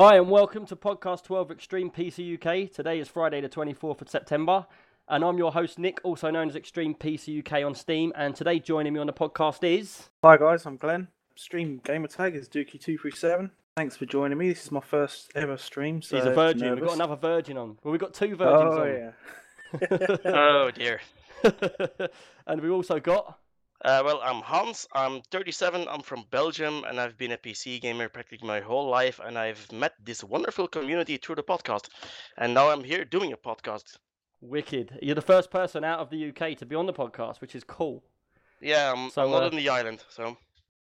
Extreme PC UK. Hi, and welcome to Podcast 12 Extreme PC UK. Today is Friday, the 24th of September, and I'm your host, Nick, also known as Extreme PC UK on Steam. And today, joining me on the podcast is. Hi guys, I'm Glenn. Stream gamer tag is Dookie237. Thanks for joining me. This is my first ever stream. So He's a virgin. We've got another virgin on. Well, we've got two oh, virgins Oh on. yeah. Oh dear. and we've also got. Uh, well, I'm Hans. I'm 37. I'm from Belgium, and I've been a PC gamer practically my whole life. And I've met this wonderful community through the podcast, and now I'm here doing a podcast. Wicked. You're the first person out of the UK to be on the podcast, which is cool. Yeah, I'm, So, I'm not uh, on the island, so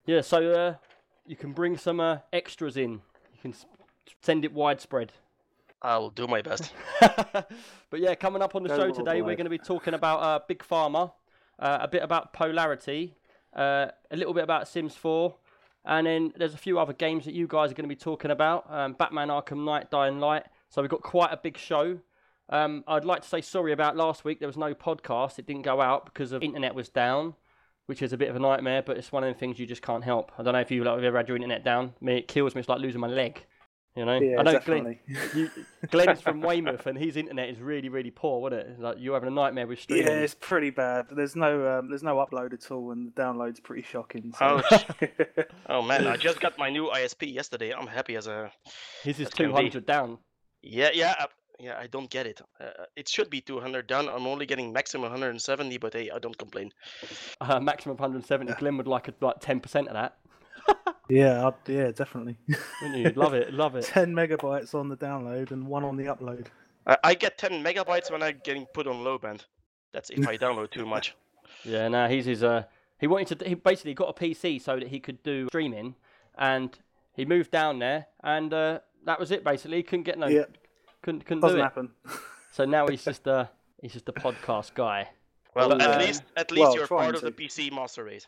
Yeah, so uh, you can bring some uh, extras in. You can s- send it widespread. I'll do my best. but yeah, coming up on the Go show Lord today, we're going to be talking about uh, Big Pharma, uh, a bit about Polarity, uh, a little bit about Sims 4, and then there's a few other games that you guys are going to be talking about um, Batman Arkham Knight, Dying Light. So we've got quite a big show. Um, I'd like to say sorry about last week. There was no podcast, it didn't go out because of internet was down. Which is a bit of a nightmare, but it's one of the things you just can't help. I don't know if you like, have ever had your internet down. Me, it kills me. It's like losing my leg. You know, Yeah, I know definitely. Glenn. You, Glenn's from Weymouth, and his internet is really, really poor, wasn't it? Like you're having a nightmare with streaming. Yeah, it's pretty bad. There's no um, there's no upload at all, and the download's pretty shocking. So. Ouch. Oh man, I just got my new ISP yesterday. I'm happy as a. His is That's gonna be- 200 down. Yeah, yeah, uh, yeah. I don't get it. Uh, it should be 200 down. I'm only getting maximum 170, but hey, I don't complain. Uh, maximum 170. Glenn would like a, like 10% of that. Yeah, I'd, yeah, definitely. Wouldn't you? Love it, love it. Ten megabytes on the download and one on the upload. I, I get 10 megabytes when I'm getting put on low band. That's if I download too much. Yeah, no, he's his. Uh, he wanted to. He basically got a PC so that he could do streaming, and he moved down there, and uh, that was it. Basically, he couldn't get no. Yeah. Couldn't couldn't do Doesn't it. happen. So now he's just a he's just a podcast guy. Well, Well, at uh, least at least well, you're trying part of the. PC master race.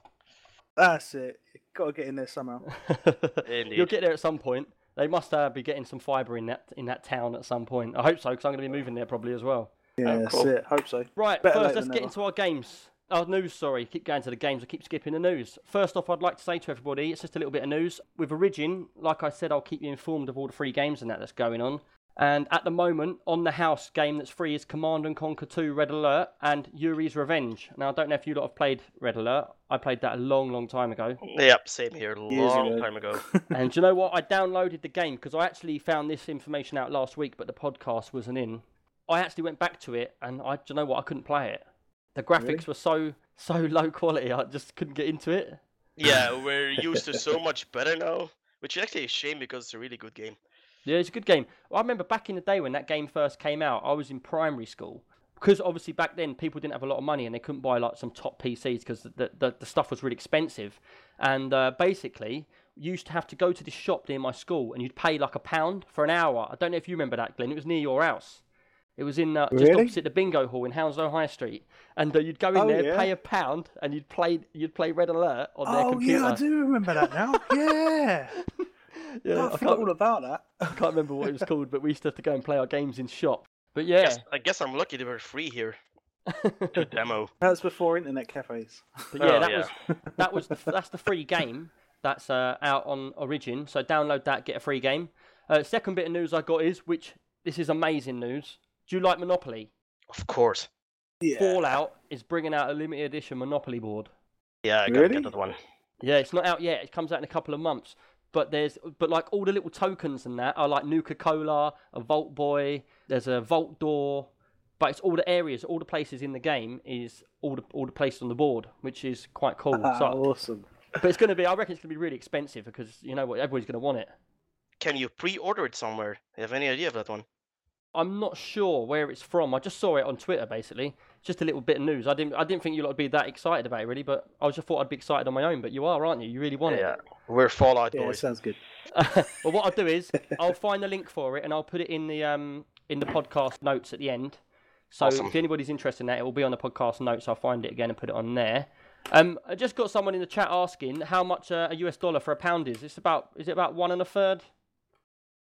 That's it. Got to get in there somehow. You'll get there at some point. They must uh, be getting some fibre in that in that town at some point. I hope so, because I'm going to be moving there probably as well. Yeah, that's cool. it. Hope so. Right, Better first let's get never. into our games. Our news, sorry. Keep going to the games. I keep skipping the news. First off, I'd like to say to everybody, it's just a little bit of news. With Origin, like I said, I'll keep you informed of all the free games and that that's going on. And at the moment, on the house game that's free is Command and Conquer 2 Red Alert and Yuri's Revenge. Now, I don't know if you lot have played Red Alert. I played that a long, long time ago. Yep, same here. Years Long ago. time ago. and do you know what? I downloaded the game because I actually found this information out last week, but the podcast wasn't in. I actually went back to it, and I, do you know what? I couldn't play it. The graphics Really? were so so low quality, I just couldn't get into it. Yeah, we're used to so much better now, which is actually a shame because it's a really good game. Yeah, it's a good game. Well, I remember back in the day when that game first came out, I was in primary school. Because obviously back then people didn't have a lot of money and they couldn't buy like some top PCs because the, the, the stuff was really expensive. And uh, basically, you used to have to go to this shop near my school and you'd pay like a pound for an hour. I don't know if you remember that, Glenn. It was near your house. It was in uh, just Really? opposite the bingo hall in Hounslow High Street, and uh, you'd go in Oh, there, yeah. pay a pound, and you'd play you'd play Red Alert on their computer. Oh yeah, I do remember that now. yeah. Yeah, Oh, I I forgot can't, all about that. I can't remember what it was called, but we used to have to go and play our games in shop. But yeah, Guess, I guess I'm lucky they were free here to demo. That was before internet cafes. But yeah, Oh, that yeah. was that was the, that's the free game that's uh, out on Origin. So download that, get a free game. Uh, second bit of news I got is which this is amazing news. Do you like Monopoly? Of course. Yeah. Fallout is bringing out a limited edition Monopoly board. Yeah, I gotta Really? get that one. Yeah, it's not out yet. It comes out in a couple of months. But there's but like all the little tokens and that are like Nuka Cola, a Vault Boy. There's a Vault Door. But it's all the areas, all the places in the game is all the all the places on the board, which is quite cool. Ah, So, awesome. but it's going to be, I reckon it's going to be really expensive because you know what, everybody's going to want it. Can you pre-order it somewhere? You have any idea of that one? I'm not sure where it's from. I just saw it on Twitter, basically. Just a little bit of news. I didn't, I didn't think you lot would be that excited about it, really. But I just thought I'd be excited on my own. But you are, aren't you? You really want it. Yeah, we're Fallout Yeah, it boys. sounds good. well, what I'll do is I'll find the link for it and I'll put it in the um in the podcast notes at the end. So Awesome. if anybody's interested in that, it will be on the podcast notes. I'll find it again and put it on there. Um, I just got someone in the chat asking how much uh, a US dollar for a pound is. It's about is it about one and a third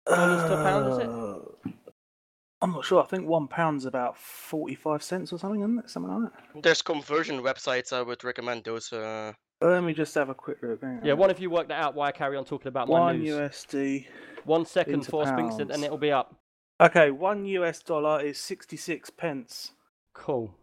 dollars to a pound? Is it? Uh, I'm not sure. I think one pound's about forty-five cents or something, isn't it? Something like that. There's conversion websites. I would recommend those. Uh, Let me just have a quick look. hang Yeah, on. one of you work that out Why I carry on talking about my one news. USD. One second into for Spinkston, and it'll be up. Okay, one US dollar is sixty-six pence. Cool.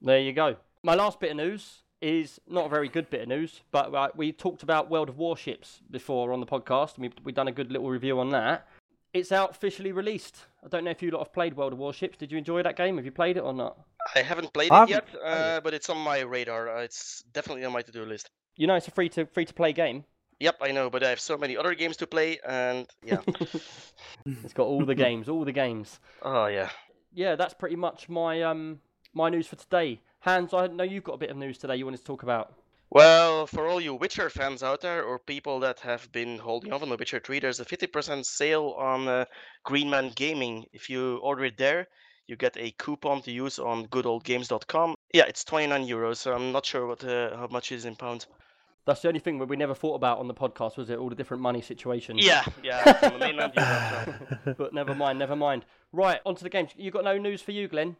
There you go. My last bit of news is not a very good bit of news, but uh, we talked about World of Warships before on the podcast, and we've, we've done a good little review on that. It's out officially released. I don't know if you lot have played World of Warships. Did you enjoy that game? Have you played it or not? I haven't played I it yet, haven't uh, but it's on my radar. Uh, it's definitely on my to-do list. You know, it's a free to free to play game. Yep, I know, but I have so many other games to play, and yeah. It's got all the games, all the games. oh yeah. Yeah, that's pretty much my um my news for today. Hans, I know you've got a bit of news today you wanted to talk about. Well, for all you Witcher fans out there, or people that have been holding off on The Witcher 3, there's a 50% sale on uh, Green Man Gaming. If you order it there, you get a coupon to use on goodoldgames.com. Yeah, it's 29 euros, so I'm not sure what uh, how much is in pounds. That's the only thing that we never thought about on the podcast, was it? All the different money situations. Yeah, yeah, from the mainland Europe. So. But never mind, never mind. Right, onto the games. You got no news for you, Glenn?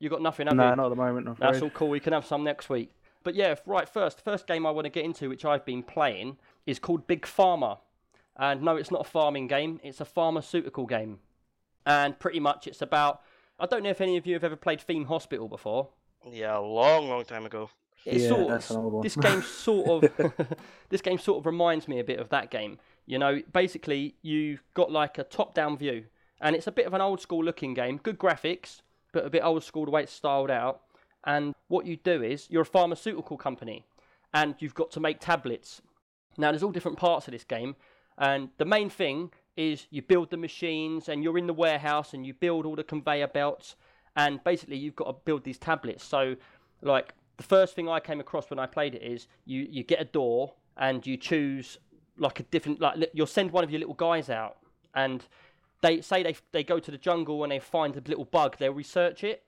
You got nothing, have No, you? not at the moment. I'm That's afraid. all cool. We can have some next week. But yeah, right. First, first game I want to get into, which I've been playing, is called Big Pharma. And no, it's not a farming game. It's a pharmaceutical game. And pretty much, it's about. I don't know if any of you have ever played Theme Hospital before. Yeah, a long, long time ago. It's Yeah, sort that's of, an old one. this game sort of this game sort of reminds me a bit of that game. You know, basically you've got like a top-down view, and it's a bit of an old school looking game. Good graphics, but a bit old school the way it's styled out. And what you do is you're a pharmaceutical company, and you've got to make tablets. Now there's all different parts of this game, and the main thing is you build the machines, and you're in the warehouse, and you build all the conveyor belts, and basically you've got to build these tablets. So, like the first thing I came across when I played it is you you get a door and you choose like a different like you'll send one of your little guys out and they say they they go to the jungle and they find a little bug they'll research it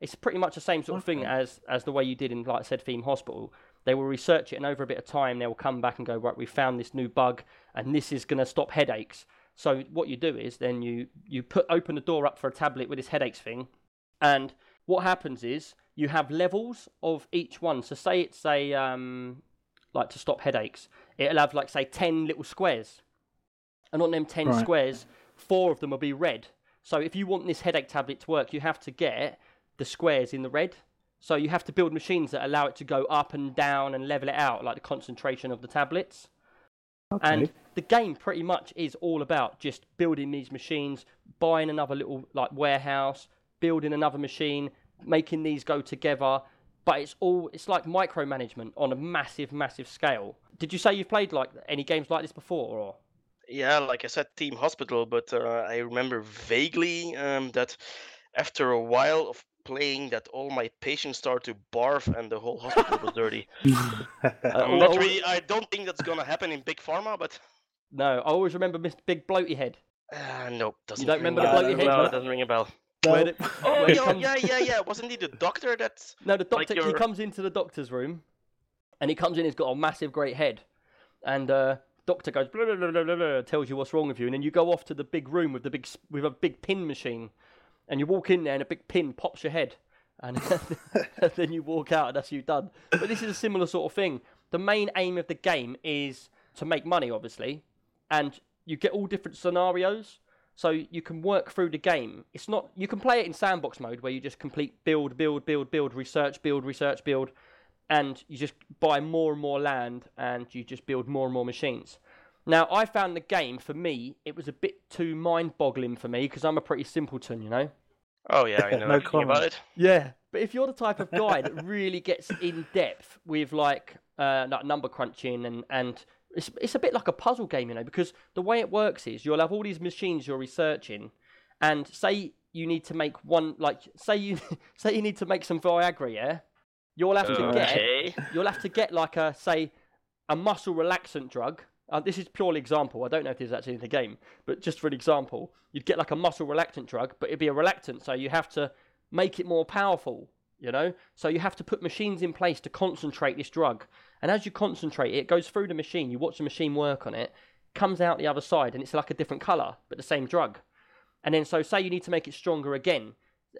it's pretty much the same sort of thing as as the way you did in like I said theme hospital they will research it and over a bit of time they will come back and go right we found this new bug and this is going to stop headaches so what you do is then you you put open the door up for a tablet with this headaches thing and what happens is you have levels of each one. So say it's a um, like to stop headaches, it'll have like say ten little squares, and on them ten Right. squares, four of them will be red. So if you want this headache tablet to work, you have to get the squares in the red. So you have to build machines that allow it to go up and down and level it out, like the concentration of the tablets. Okay. And the game pretty much is all about just building these machines, buying another little like warehouse, building another machine, making these go together. But it's all it's like micromanagement on a massive, massive scale. Did you say you've played like any games like this before or Yeah, like I said, Theme Hospital, but uh, I remember vaguely um, that after a while of playing, that all my patients started to barf and the whole hospital was dirty. Uh, I'm well- not really, I don't think that's gonna happen in Big Pharma, but No, I always remember Mr. Big Bloaty Head. uh, nope, doesn't. don't remember the bell. bloke you hit? No, it doesn't ring a bell. Where the- Oh, where yeah, comes- yeah, yeah, yeah. Wasn't he the doctor that? No, the Like doctor. He your- comes into the doctor's room, and he comes in. He's got a massive, great head, and uh, doctor goes blah, blah, blah, blah, blah, blah, tells you what's wrong with you, and then you go off to the big room with the big with a big pin machine, and you walk in there, and a big pin pops your head, and, then you walk out, and that's you done. But this is a similar sort of thing. The main aim of the game is to make money, obviously, and you get all different scenarios so you can work through the game it's not you can play it in sandbox mode where you just complete build build build build research build research build and you just buy more and more land and you just build more and more machines now i found the game for me it was a bit too mind-boggling for me because i'm a pretty simpleton you know Oh yeah, I know No everything about comment. it. yeah, but if you're the type of guy that really gets in depth with like uh, like number crunching and and it's it's a bit like a puzzle game, you know, because the way it works is you'll have all these machines you're researching, and say you need to make one like say you say you need to make some Viagra, yeah, you'll have to get you'll have to get like a say a muscle relaxant drug. Uh, this is purely example. I don't know if this is actually in the game, but just for an example, you'd get like a muscle relaxant drug, but it'd be a relactant, so you have to make it more powerful. You know, so you have to put machines in place to concentrate this drug, and as you concentrate it, it goes through the machine. You watch the machine work on it, comes out the other side, and it's like a different color, but the same drug. And then, so say you need to make it stronger again.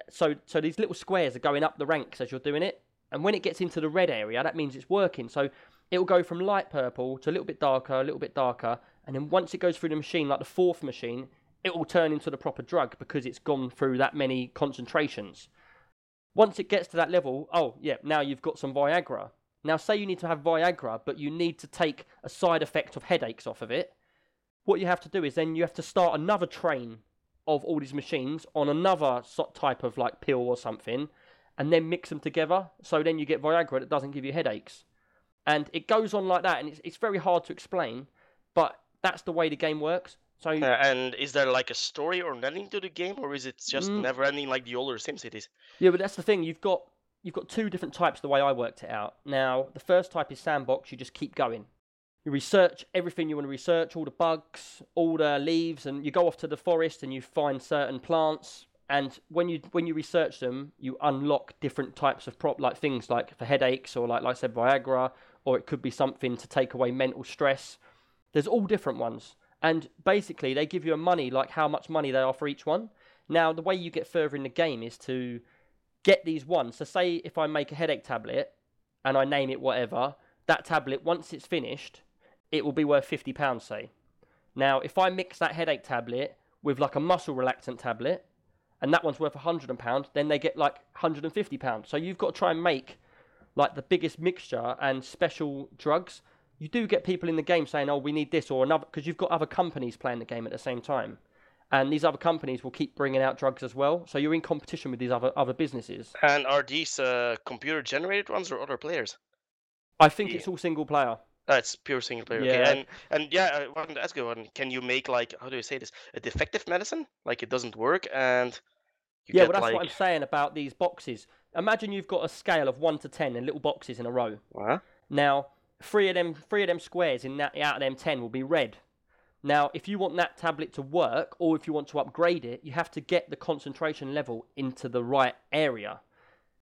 So, so these little squares are going up the ranks as you're doing it, and when it gets into the red area, that means it's working. So it will go from light purple to a little bit darker, a little bit darker, and then once it goes through the machine, like the fourth machine, it will turn into the proper drug because it's gone through that many concentrations. Once it gets to that level, oh yeah, now you've got some Viagra. Now say you need to have Viagra, but you need to take a side effect of headaches off of it. What you have to do is then you have to start another train of all these machines on another type of like pill or something, and then mix them together. So then you get Viagra that doesn't give you headaches, and it goes on like that, and it's it's very hard to explain, but that's the way the game works. So Uh, and is there like a story or an ending to the game, or is it just Mm. never ending like the older SimCities? Yeah, but that's the thing. You've got you've got two different types. The way I worked it out. Now, the first type is sandbox. You just keep going. You research everything you want to research, all the bugs, all the leaves, and you go off to the forest and you find certain plants. And when you when you research them, you unlock different types of prop like things like for headaches or like like I said Viagra, or it could be something to take away mental stress. There's all different ones. And basically, they give you a money, like how much money they are for each one. Now, the way you get further in the game is to get these ones. So, say if I make a headache tablet and I name it whatever, that tablet, once it's finished, it will be worth £50, say. Now, if I mix that headache tablet with like a muscle relaxant tablet, and that one's worth £100, then they get like £150. So, you've got to try and make like the biggest mixture and special drugs you do get people in the game saying, "Oh, we need this or another," because you've got other companies playing the game at the same time, and these other companies will keep bringing out drugs as well. So you're in competition with these other other businesses. And are these uh, computer generated ones or other players? I think Yeah. it's all single player. Uh, it's pure single player. Yeah. Okay. And and yeah, I wanted to ask you one. Can you make like how do you say this? A defective medicine? Like it doesn't work and you yeah, well, that's like what I'm saying about these boxes. Imagine you've got a scale of one to ten in little boxes in a row. Huh? Now, three of them, three of them squares in that out of them ten will be red. Now, if you want that tablet to work, or if you want to upgrade it, you have to get the concentration level into the right area.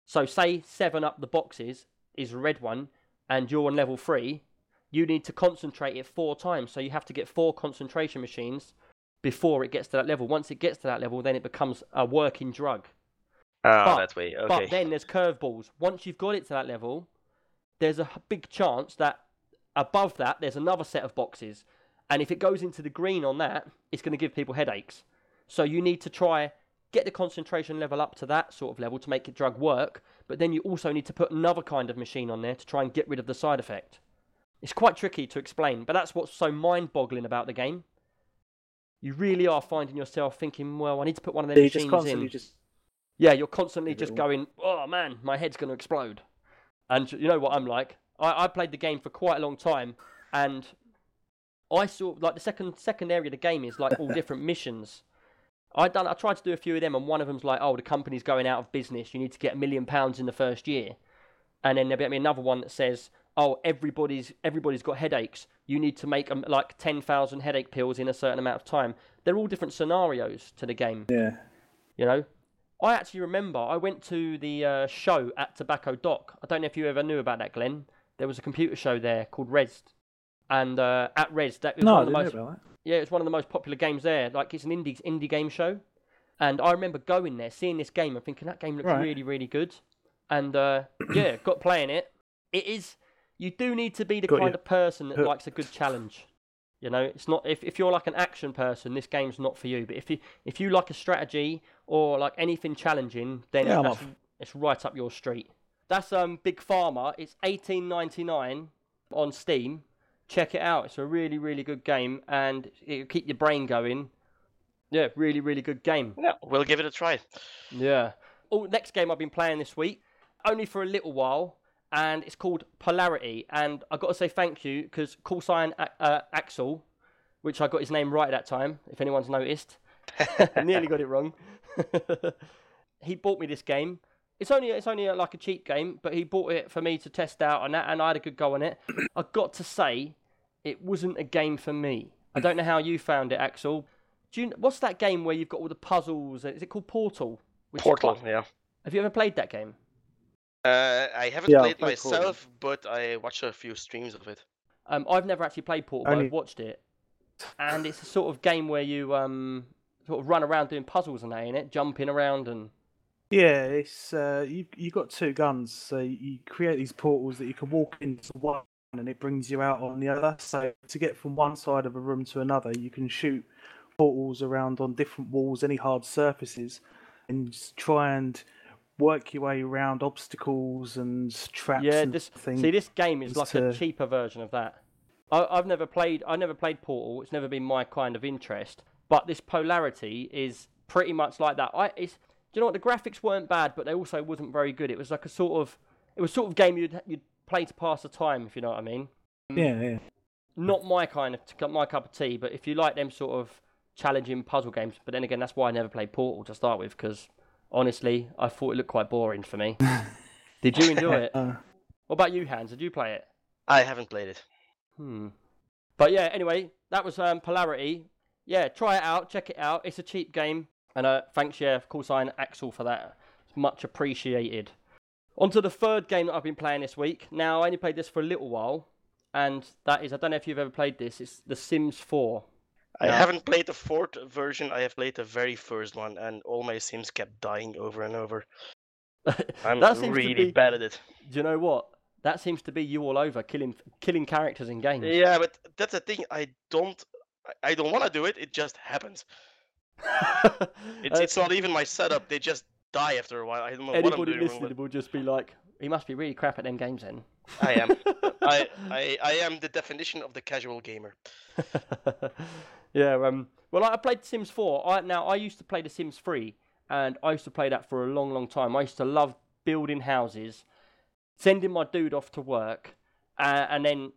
So, say seven up the boxes is a red one, and you're on level three, you need to concentrate it four times. So you have to get four concentration machines before it gets to that level. Once it gets to that level, then it becomes a working drug. Oh, But- that way. Okay. But then there's curveballs. Once you've got it to that level, there's a big chance that above that there's another set of boxes, and if it goes into the green on that, it's going to give people headaches. So you need to try get the concentration level up to that sort of level to make the drug work, but then you also need to put another kind of machine on there to try and get rid of the side effect. It's quite tricky to explain, but that's what's so mind-boggling about the game. You really are finding yourself thinking, well, I need to put one of them you machines just in. just Yeah, you're constantly just going, oh man, my head's going to explode. And you know what I'm like? I, I played the game for quite a long time, and I saw like the second second area of the game is like all different missions. I done. I tried to do a few of them, and one of them's like, oh, the company's going out of business. You need to get a million pounds in the first year, and then there'll be another one that says, oh, everybody's everybody's got headaches. You need to make um, like ten thousand headache pills in a certain amount of time. They're all different scenarios to the game. yeah. You know, I actually remember I went to the uh, show at Tobacco Dock. I don't know if you ever knew about that, Glenn. There was a computer show there called Rezzed, and uh, at Rezzed, that was No, one of the most know about that. yeah, it's one of the most popular games there. Like it's an indie indie game show, and I remember going there, seeing this game, and thinking that game looks Right. really really good, and uh, yeah, got playing it. It is. You do need to be the Got kind you of person that likes a good challenge. You know, it's not if, if you're like an action person, this game's not for you. But if you if you like a strategy or like anything challenging, then Yeah, I'm that's, it's right up your street. That's um Big Pharma. It's eighteen ninety nine on Steam. Check it out. It's a really really good game and it'll keep your brain going. Yeah, really really good game. Yeah, we'll give it a try. Yeah. Oh, next game I've been playing this week, only for a little while, and it's called Polarity. And I've got to say thank you because Call Sign A- uh, Axel, which I got his name right that time, if anyone's noticed, nearly got it wrong. he bought me this game. It's only it's only uh, like a cheap game, but he bought it for me to test out, and that, and I had a good go on it. I got to say, it wasn't a game for me. I don't know how you found it, Axel. Do you, what's that game where you've got all the puzzles? Is it called Portal? Which Portal, yeah. have you ever played that game? Uh, I haven't Yeah, played played Portal. myself, but I watched a few streams of it. Um, I've never actually played Portal, but Only- I've watched it, and it's a sort of game where you um sort of run around doing puzzles and that in it, jumping around and Yeah, it's uh, you you got two guns, so you create these portals that you can walk into one and it brings you out on the other. So to get from one side of a room to another, you can shoot portals around on different walls, any hard surfaces, and just try and work your way around obstacles and traps. Yeah, and this things. see this game is like a cheaper version of that. I, I've never played. I never played Portal. It's never been my kind of interest. But this polarity is pretty much like that. I it's do you know what the graphics weren't bad, but they also wasn't very good. It was like a sort of it was sort of game you'd you'd play to pass the time, if you know what I mean. yeah, yeah. Not my kind of my cup of tea, but if you like them sort of challenging puzzle games, but then again, that's why I never played Portal to start with because honestly, I thought it looked quite boring for me. Did you enjoy it? Uh, What about you, Hans? Did you play it? I haven't played it. Hmm. But yeah, anyway, that was um, Polarity. Yeah, try it out, check it out. It's a cheap game, and uh, thanks, yeah, of course, I'm Axel for that. It's much appreciated. On to the third game that I've been playing this week. Now, I only played this for a little while, and that is, I don't know if you've ever played this. It's The Sims 4. I Yeah. haven't played the fourth version. I have played the very first one, and all my Sims kept dying over and over. I'm That seems to really be- bad at it. Do you know what? That seems to be you all over, killing killing characters in games. Yeah, but that's the thing. I don't. I- don't want to do it. It just happens. It's Uh, it's not even my setup. They just die after a while. I don't know what I'm Anybody doing wrong. listening will just be like, he must be really crap at them games then. I am. I, I I am the definition of the casual gamer. yeah. Um. Well, I played Sims 4. I now I used to play The Sims 3, and I used to play that for a long, long time. I used to love building houses, sending my dude off to work, uh, and then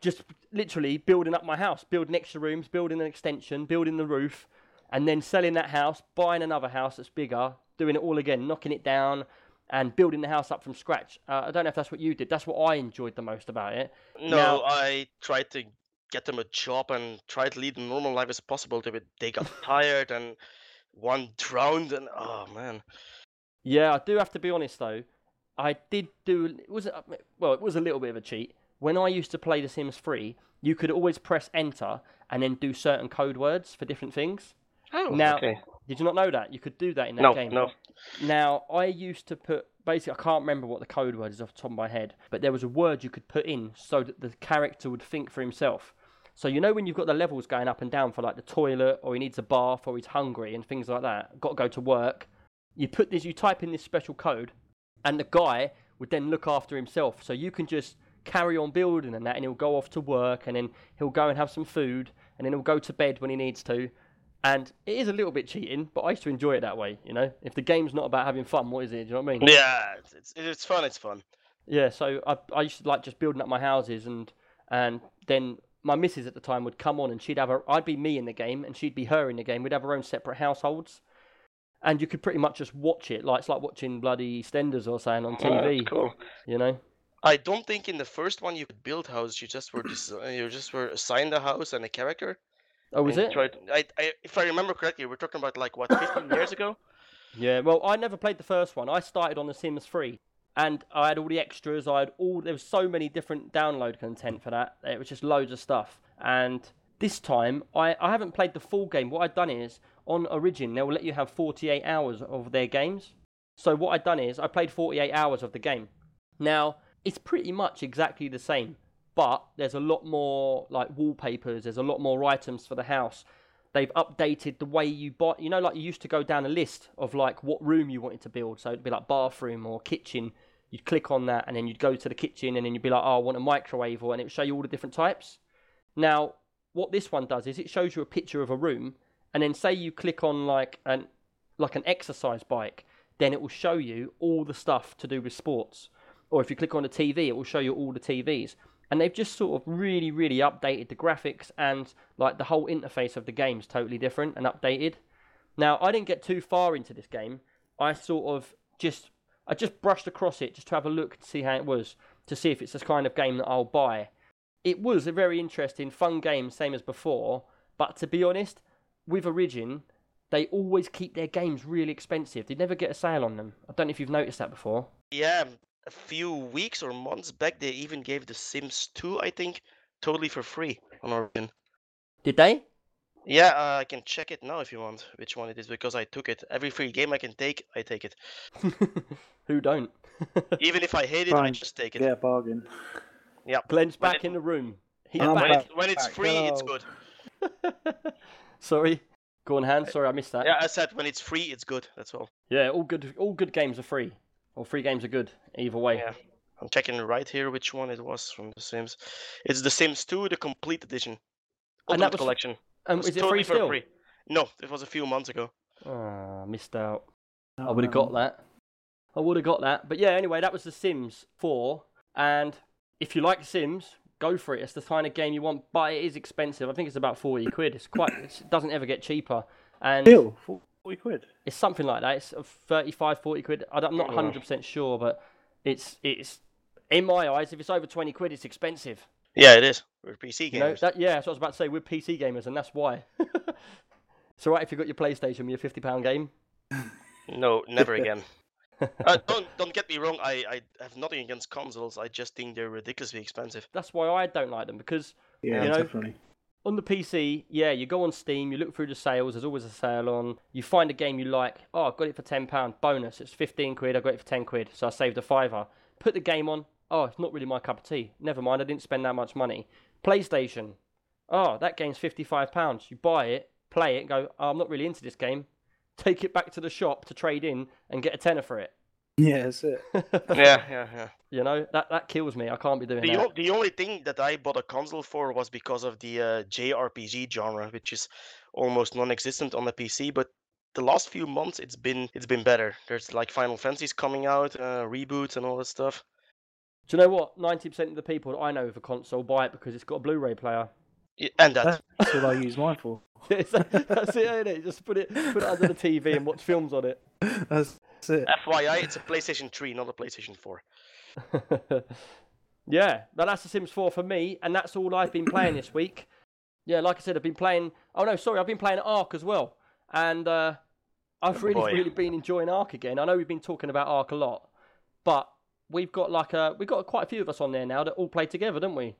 just literally building up my house, building extra rooms, building an extension, building the roof, and then selling that house, buying another house that's bigger, doing it all again, knocking it down. And building the house up from scratch. Uh, I don't know if that's what you did. That's what I enjoyed the most about it. No, Now- I tried to get them a job and try to lead a normal life as possible. They, they got tired and one drowned and oh man. Yeah, I do have to be honest though. I did do it was well, it was a little bit of a cheat. When I used to play The Sims 3, you could always press enter and then do certain code words for different things. Oh, Now- okay. Did you not know that? You could do that in that No, game. no. Now, I used to put basically I can't remember what the code word is off the top of my head, but there was a word you could put in so that the character would think for himself. So you know when you've got the levels going up and down for like the toilet or he needs a bath or he's hungry and things like that, got to go to work. You put this, you type in this special code, and the guy would then look after himself. So you can just carry on building and that, and he'll go off to work, and then he'll go and have some food, and then he'll go to bed when he needs to. And it is a little bit cheating, but I used to enjoy it that way. You know, if the game's not about having fun, what is it? Do you know what I mean? Yeah, it's, it's fun. It's fun. Yeah, so I I used to like just building up my houses and and then my missus at the time would come on and she'd have her I'd be me in the game and she'd be her in the game. We'd have our own separate households. And you could pretty much just watch it, like it's like watching bloody EastEnders or something on Oh, TV. cool. You know? I don't think in the first one you could build houses. You just were uh, you just were assigned a house and a character. Oh, was it? Tried, I, I, if I remember correctly, we're talking about like what 15 years ago. Yeah, well, I never played the first one. I started on The Sims 3, and I had all the extras. I had all there was so many different download content for that. It was just loads of stuff. And this time, I, I haven't played the full game. What I've done is on Origin, they will let you have 48 hours of their games. So what I've done is I played 48 hours of the game. Now it's pretty much exactly the same, but there's a lot more like wallpapers. There's a lot more items for the house. They've updated the way you buy you know like you used to go down a list of like what room you wanted to build. So it'd be like bathroom or kitchen. You'd click on that and then you'd go to the kitchen and then you'd be like oh i want a microwave or and it would show you all the different types. Now what this one does is it shows you a picture of a room and then say you click on like an like an exercise bike then it will show you all the stuff to do with sports. Or if you click on a tv it will show you all the tvs and they've just sort of really really updated the graphics and like the whole interface of the game is totally different and updated. Now i didn't get too far into this game. I sort of just i just brushed across it just to have a look to see how it was to see if it's the kind of game that i'll buy. It was a very interesting fun game same as before but to be honest with origin they always keep their games really expensive. They never get a sale on them. I don't know if you've noticed that before. Yeah, a few weeks or months back, they even gave The Sims 2, I think, totally for free on Origin. did they Yeah, uh, I can check it now if you want which one it is because I took it. Every free game I can take, I take it. who don't Even if I hate it, I just take it. Yeah, bargain. Yeah. Glenn's When back it- in the room. He's I'm When, back. back. it, when it's back. free, it's good. Sorry. Go on, Han. Sorry, I missed that. Yeah, I said when it's free, it's good. That's all. Yeah, all good. All good games are free. Well, three games are good either way. Yeah. I'm checking right here which one it was from The Sims. It's The Sims 2, the complete edition. Ultimate and that was, collection. Um, was is it free still? Free. No, it was a few months ago. Ah, missed out. I would have got that. I would have got that. But yeah, anyway, that was The Sims 4. And if you like Sims, go for it. It's the kind of game you want, but it is expensive. I think it's about 40 quid. It's quite. It doesn't ever get cheaper. And Ew. 40 quid? It's something like that. It's 35, 40 quid. I'm not 100% sure, but it's it's in my eyes, if it's over 20 quid, it's expensive. Yeah, it is. With PC gamers. You know, that, yeah, that's what I was about to say. We're PC gamers, and that's why. so, right, if you've got your PlayStation with your £50 game. no, never again. uh, don't don't get me wrong. I, I have nothing against consoles. I just think they're ridiculously expensive. That's why I don't like them because yeah, you know definitely on the PC, yeah, you go on Steam, you look through the sales, there's always a sale on. You find a game you like, oh, I've got it for £10, bonus, it's 15 quid, I got it for 10 quid, so I saved a fiver. Put the game on, oh, it's not really my cup of tea. Never mind, I didn't spend that much money. PlayStation, oh, that game's £55. You buy it, play it, go, oh, I'm not really into this game. Take it back to the shop to trade in and get a tenner for it. Yeah, that's it. yeah, yeah, yeah. You know, that, that kills me. I can't be doing The, that. o- the only thing that I bought a console for was because of the uh, JRPG genre, which is almost non-existent on the PC. But the last few months, it's been it's been better. There's like Final Fantasies coming out, uh, reboots, and all that stuff. Do you know what? 90% of the people that I know with a console buy it because it's got a Blu ray player. Y- And that That's what I use mine for. It's- That's it, ain't it? Just put it put it under the TV and watch films on it. That's, that's it. FYI, it's a PlayStation 3, not a PlayStation 4. yeah, but that's The Sims 4 for me, and that's all I've been playing this week. Yeah, like I said, I've been playing. Oh no, sorry, I've been playing Ark as well, and uh, I've Oh, really, boy. really been enjoying Ark again. I know we've been talking about Ark a lot, but we've got like a we've got quite a few of us on there now that all play together, don't we?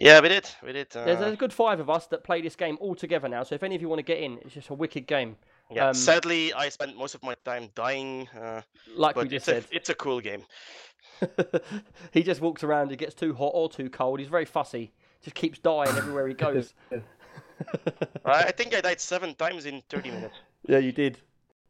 Yeah, we did. We did. Uh, There's a good five of us that play this game all together now. So if any of you want to get in, it's just a wicked game, yeah. um, Sadly, I spent most of my time dying, uh, like we just it's said. a it's a cool game. he just walks around. It gets too hot or too cold. He's very fussy. Just keeps dying everywhere he goes. I I think I died seven times in 30 minutes. yeah, you did.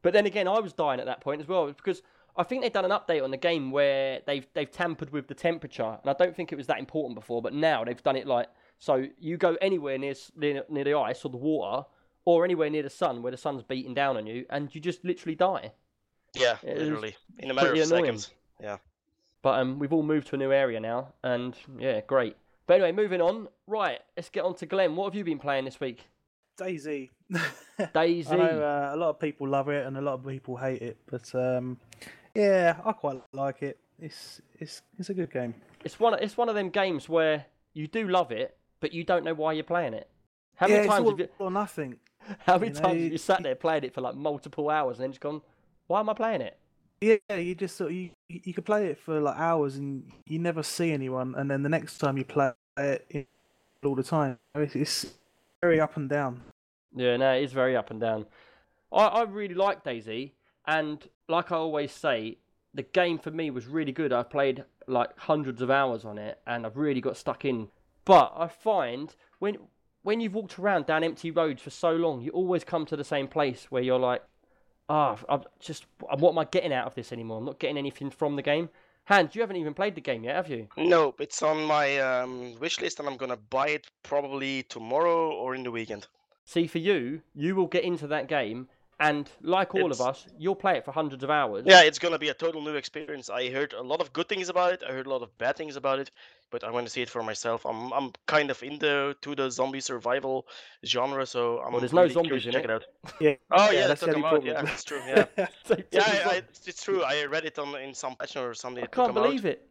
But then again, I was dying at that point as well because I think they've done an update on the game where they've they've tampered with the temperature, and I don't think it was that important before. But now they've done it like so you go anywhere near near, near the ice or the water, or anywhere near the sun where the sun's beating down on you, and you just literally die. Yeah, It literally in a matter of annoying. seconds. Yeah. But um, we've all moved to a new area now, and yeah, great. But anyway, moving on. Right, let's get on to Glenn. What have you been playing this week? DayZ. DayZ. I know uh, a lot of people love it and a lot of people hate it, but um, yeah, I quite like it. It's it's it's a good game. It's one. It's one of them games where you do love it, but you don't know why you're playing it. How yeah, many it's times have you? or nothing. How many you know, times have you- you sat there playing it for like multiple hours and then just gone, "Why am I playing it?" Yeah, you just sort of, you you could play it for like hours and you never see anyone, and then the next time you play it, it all the time. It's, it's very up and down. Yeah, no, it is very up and down. I, I really like DayZ, and like I always say, the game for me was really good. I've played like hundreds of hours on it, and I've really got stuck in. But I find when when you've walked around down empty roads for so long, you always come to the same place where you're like, ah, I'm just what am I getting out of this anymore? I'm not getting anything from the game. Hans, you haven't even played the game yet, have you? No, it's on my um, wish list, and I'm gonna buy it probably tomorrow or in the weekend. See, for you, you will get into that game, and like all of us, you'll play it for hundreds of hours. Yeah, it's gonna be a total new experience. I heard a lot of good things about it. I heard a lot of bad things about it, but I want to see it for myself. I'm I'm kind of into to the zombie survival genre, so I'm Well, there's no really zombies curious in to check it. it out. Yeah. Oh yeah, that's that's the only yeah, problem. that's true. Yeah, So- yeah, I, I, it's true. I read it on in some patch or something. I can't believe it.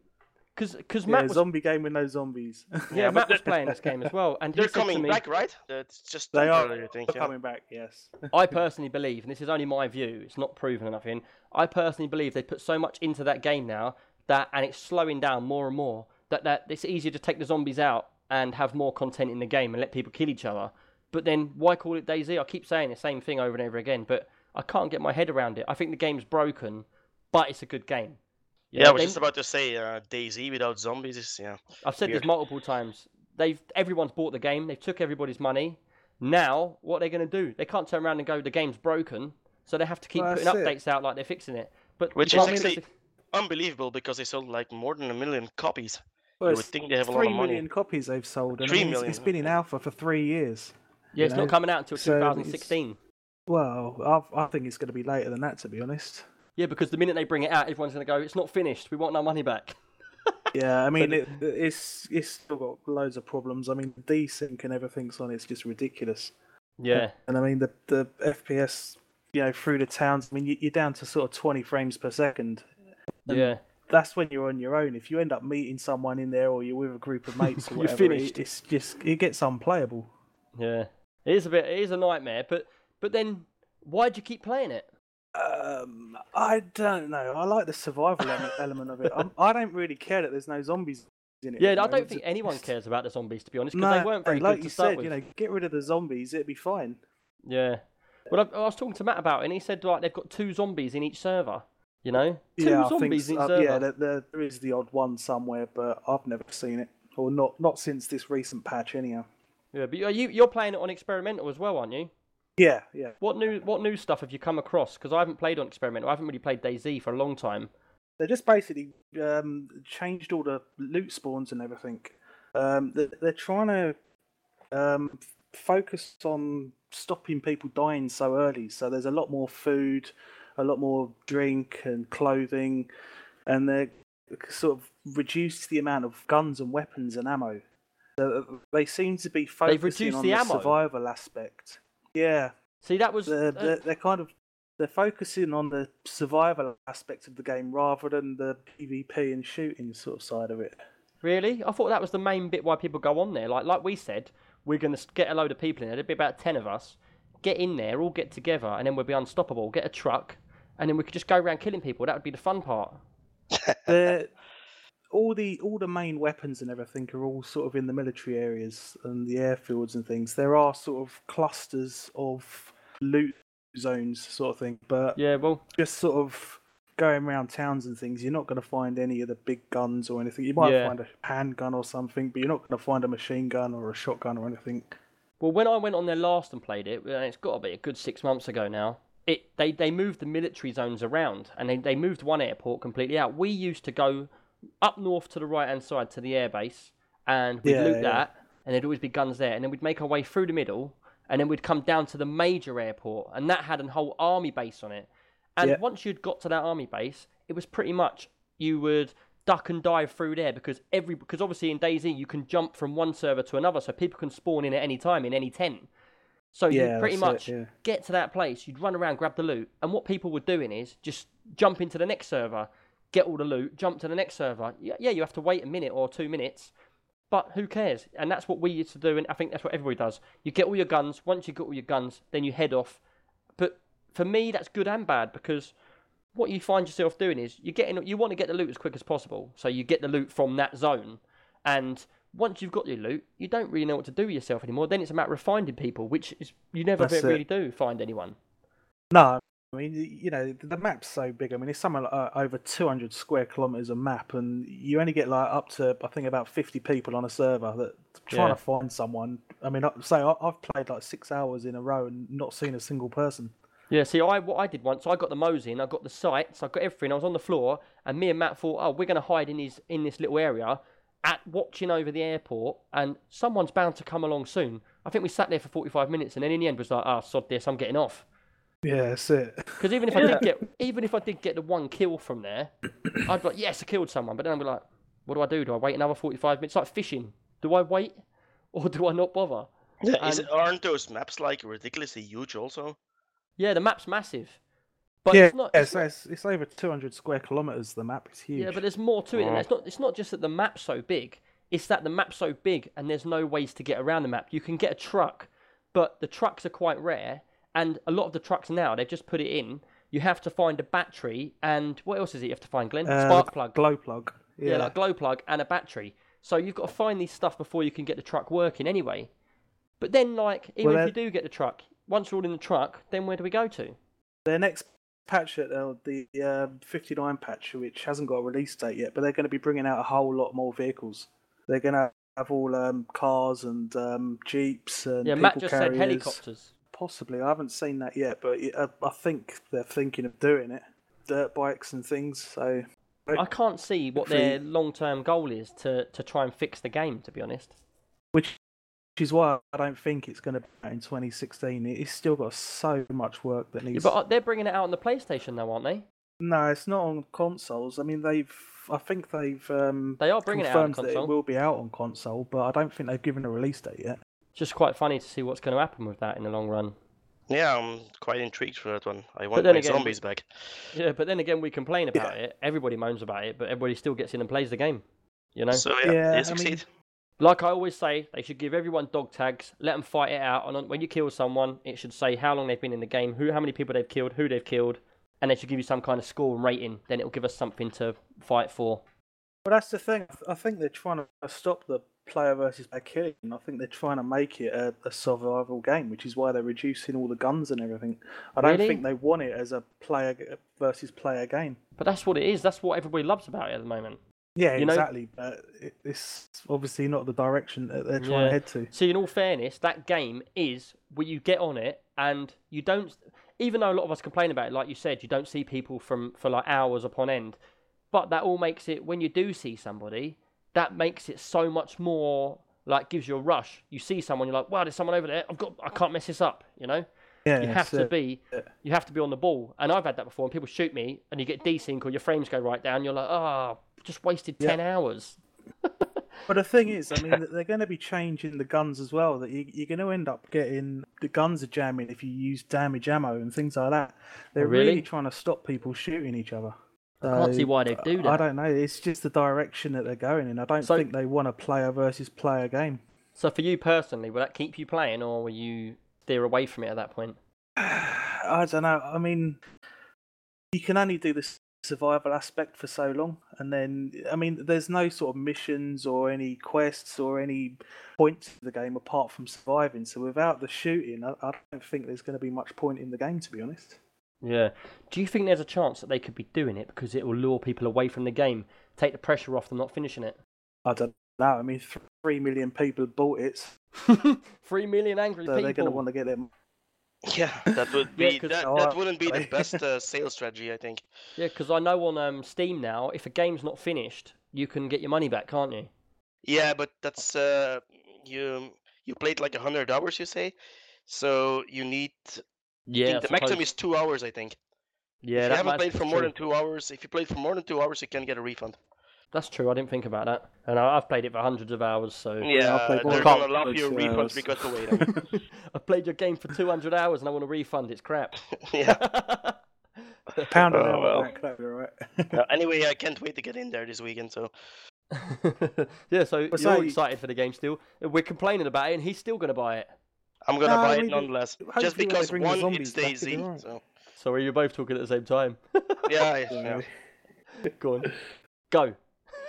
Because yeah, Matt was, zombie game with no zombies. yeah, Yeah, Matt was playing this game as well, and he They're said to coming me, back, right? It's just They are temporary, I think. Yeah. coming back. Yes. I personally believe, and this is only my view, it's not proven enough in. I personally believe they put so much into that game now that, and it's slowing down more and more, that, that it's easier to take the zombies out and have more content in the game and let people kill each other. But then why call it DayZ? I keep saying the same thing over and over again, but I can't get my head around it. I think the game's broken, but it's a good game. Yeah, I was then- just about to say uh, DayZ without zombies is yeah. I've said Weird. this multiple times. They've everyone's bought the game. They've took everybody's money. Now, what are they going to do? They can't turn around and go, the game's broken. So they have to keep Well, putting that's it. updates out like they're fixing it. But Which is can't actually- fix. Unbelievable because they sold like more than a million copies. Well, you would think they have a lot of money. million copies they've sold. And three I mean, million. It's been in alpha for three years. yeah, it's you not coming out until so it's- 2016. Well, I, I think it's going to be later than that, to be honest. Yeah, because the minute they bring it out, everyone's going to go, it's not finished. We want our money back. Yeah, I mean, it, it's it's still got loads of problems. I mean, the desync and everything's on it's just ridiculous. Yeah. And I mean, the the FPS, you know, through the towns. I mean, you- you're down to sort of 20 frames per second. Yeah. That's when you're on your own. If you end up meeting someone in there or you're with a group of mates or You're finished. It, it's just it gets unplayable. Yeah. It is a bit, it is a nightmare. But, but then, why'd you keep playing it? Um, I don't know. I like the survival element of it. I'm, I don't really care that there's no zombies in it. Yeah, I don't think anyone cares about the zombies, to be honest, because No, they weren't very like good you to start said, with. you know, get rid of the zombies, it'd be fine. Yeah. Well, I, I was talking to Matt about it, and he said like they've got two zombies in each server. You know, two yeah, zombies in each so- server. yeah, there, there, there is the odd one somewhere, but I've never seen it, or not not since this recent patch, anyhow. Yeah, but you you're playing it on experimental as well, aren't you? Yeah, yeah. What new what new stuff have you come across? Because I haven't played on experimental. I haven't really played DayZ for a long time. They just basically um, changed all the loot spawns and everything. Um, they, they're trying to um, focus on stopping people dying so early. So there's a lot more food, a lot more drink and clothing, and they sort of reduced the amount of guns and weapons and ammo. So uh, they seem to be focusing on the the, survival aspect. Yeah, See, that was they're, uh, they're, they're kind of they're focusing on the survival aspect of the game rather than the PvP and shooting sort of side of it. really. I thought that was the main bit why people go on there. Like like we said, we're gonna get a load of people in there. There'd be about ten of us. Get in there, all get together, and then we'll be unstoppable. Get a truck, and then we could just go around killing people. That would be the fun part. They're, all the all the main weapons and everything are all sort of in the military areas and the airfields and things. There are sort of clusters of loot zones, sort of thing, but Yeah, well, just sort of going around towns and things, you're not going to find any of the big guns or anything. You might Yeah. find a handgun or something, but you're not going to find a machine gun or a shotgun or anything. Well, when I went on there last and played it, and it's got to be a good six months ago now. It they they moved the military zones around, and they they moved one airport completely out. We used to go up north to the right hand side to the airbase, and we'd Yeah, loot yeah. that, and there'd always be guns there, and then we'd make our way through the middle, and then we'd come down to the major airport, and that had a whole army base on it. And Yeah. once you'd got to that army base, it was pretty much you would duck and dive through there because every because obviously in DayZ you can jump from one server to another, so people can spawn in at any time in any tent. So Yeah, you pretty that's it, much yeah. get to that place, you'd run around, grab the loot, and what people were doing is just jump into the next server, get all the loot, jump to the next server. Yeah, yeah, you have to wait a minute or two minutes, but who cares? And that's what we used to do, and I think that's what everybody does. You get all your guns. Once you get all your guns, then you head off. But for me, that's good and bad because what you find yourself doing is you're getting you want to get the loot as quick as possible. So you get the loot from that zone, and once you've got your loot, you don't really know what to do with yourself anymore. Then it's a matter of finding people, which is you never That's really it. do find anyone. No, I mean, you know, the map's so big. I mean, it's somewhere like uh, over 200 square kilometers of map, and you only get like up to I think about 50 people on a server that trying Yeah. to find someone. I mean, I- say I- I've played like six hours in a row and not seen a single person. Yeah, see, I what I did once, I got the Mosin, I got the sights, I got everything. I was on the floor, and me and Matt thought, oh, we're going to hide in his in this little area, at watching over the airport, and someone's bound to come along soon. I think we sat there for forty five minutes, and then in the end was like, oh, sod this, I'm getting off. Yeah, that's it. Because even if I did get, even if I did get the one kill from there, I'd be like, yes, I killed someone. But then I'd be like, what do I do? Do I wait another forty five minutes? It's like fishing. Do I wait, or do I not bother? Yeah, is, And- aren't those maps like ridiculously huge also? Yeah, the map's massive, but yeah, it's not. Yeah, it's, so it's, it's over 200 square kilometers. The map is huge. Yeah, but there's more to it than that. It's not. It's not just that the map's so big. It's that the map's so big and there's no ways to get around the map. You can get a truck, but the trucks are quite rare. And a lot of the trucks now, they've just put it in. You have to find a battery and what else is it you have to find, Glenn? Uh, Spark plug. glow plug. yeah. Yeah, like glow plug and a battery. So you've got to find these stuff before you can get the truck working anyway. But then, like, even Well, if you do get the truck, once you're all in the truck, then where do we go to? their next patch at uh, the um 59 patch, which hasn't got a release date yet, but they're going to be bringing out a whole lot more vehicles. They're going to have all um, cars and um, jeeps and Yeah, Matt just carriers. said helicopters. Possibly, I haven't seen that yet, but I think they're thinking of doing it. Dirt bikes and things. So I can't see what their long-term goal is to, to try and fix the game. To be honest, which is why I don't think it's going to be out in 2016. It's still got so much work that needs. yeah, but uh, they're bringing it out on the PlayStation though, aren't they? No, it's not on consoles. I mean, they've. I think they've. Um, They are bringing it out on confirmed that it will be out on console, but I don't think they've given a release date yet. Just quite funny to see what's going to happen with that in the long run. Yeah, I'm quite intrigued for that one. I want then my again- zombies back. Yeah, but then again, we complain about it. Everybody moans about it, but everybody still gets in and plays the game. You know, So yeah, Yeah, I mean- like I always say, they should give everyone dog tags, let them fight it out, and when you kill someone, it should say how long they've been in the game, who, how many people they've killed, who they've killed, and they should give you some kind of score and rating. Then it'll give us something to fight for. But that's the thing. I think they're trying to stop the player versus player killing. I think they're trying to make it a, a survival game, which is why they're reducing all the guns and everything. I don't Really? think they want it as a player versus player game. But that's what it is. That's what everybody loves about it at the moment. Yeah, You know- exactly. But it's obviously not the direction that they're trying Yeah. to head to. See, in all fairness, that game is where you get on it and you don't. Even though a lot of us complain about it, like you said, you don't see people from for like hours upon end. But that all makes it when you do see somebody, that makes it so much more like gives you a rush. You see someone, you're like, wow, there's someone over there. I've got, I can't mess this up. You know, Yeah, you have to be, you have to be on the ball. And I've had that before. And people shoot me, and you get desync or your frames go right down. You're like, oh, just wasted Yeah. ten hours. But the thing is, I mean, they're going to be changing the guns as well. That you, you're going to end up getting the guns are jamming if you use damage ammo and things like that. They're oh, really? really trying to stop people shooting each other. I can't see why they'd do I that. don't know. It's just the direction that they're going in. I don't So- think they want a player versus player game. So for you personally, will that keep you playing, or will you steer away from it at that point? I don't know. I mean, you can only do the survival aspect for so long, and then I mean, there's no sort of missions or any quests or any points to the game apart from surviving. So without the shooting, I, I don't think there's going to be much point in the game, to be honest. Yeah. Do you think there's a chance that they could be doing it because it will lure people away from the game, take the pressure off them not finishing it? I don't know. I mean, three million people bought it, Three million angry so they're going to want to get them. Yeah, that would Yeah, be 'cause- that, that wouldn't be the best uh, sales strategy, I think. Yeah, because I know on um, Steam now, if a game's not finished, you can get your money back, can't you? Yeah, but that's uh, you you played like a hundred hours, you say. So you need I Yeah. think the maximum is two hours, I think. Yeah, if you haven't played for that's more true. than two hours, if you played for more than two hours, you can get a refund. That's true. I didn't think about that, and I, I've played it for hundreds of hours. So Yeah, I played more they're than gonna allow those you a two refund hours. because the wait. I've played your game for 200 hours, and I want a refund. It's crap. yeah. Pound an Oh, hour, well. that, that'd be all right. Uh, anyway, I can't wait to get in there this weekend. So yeah, so But you're so- excited for the game still. We're complaining about it, and he's still going to buy it. I'm gonna No, buy it nonetheless, just because bring one, zombies it's back, it'll be DayZ. alright. So So are you both talking at the same time? yeah, yeah, yeah. Go on. Go.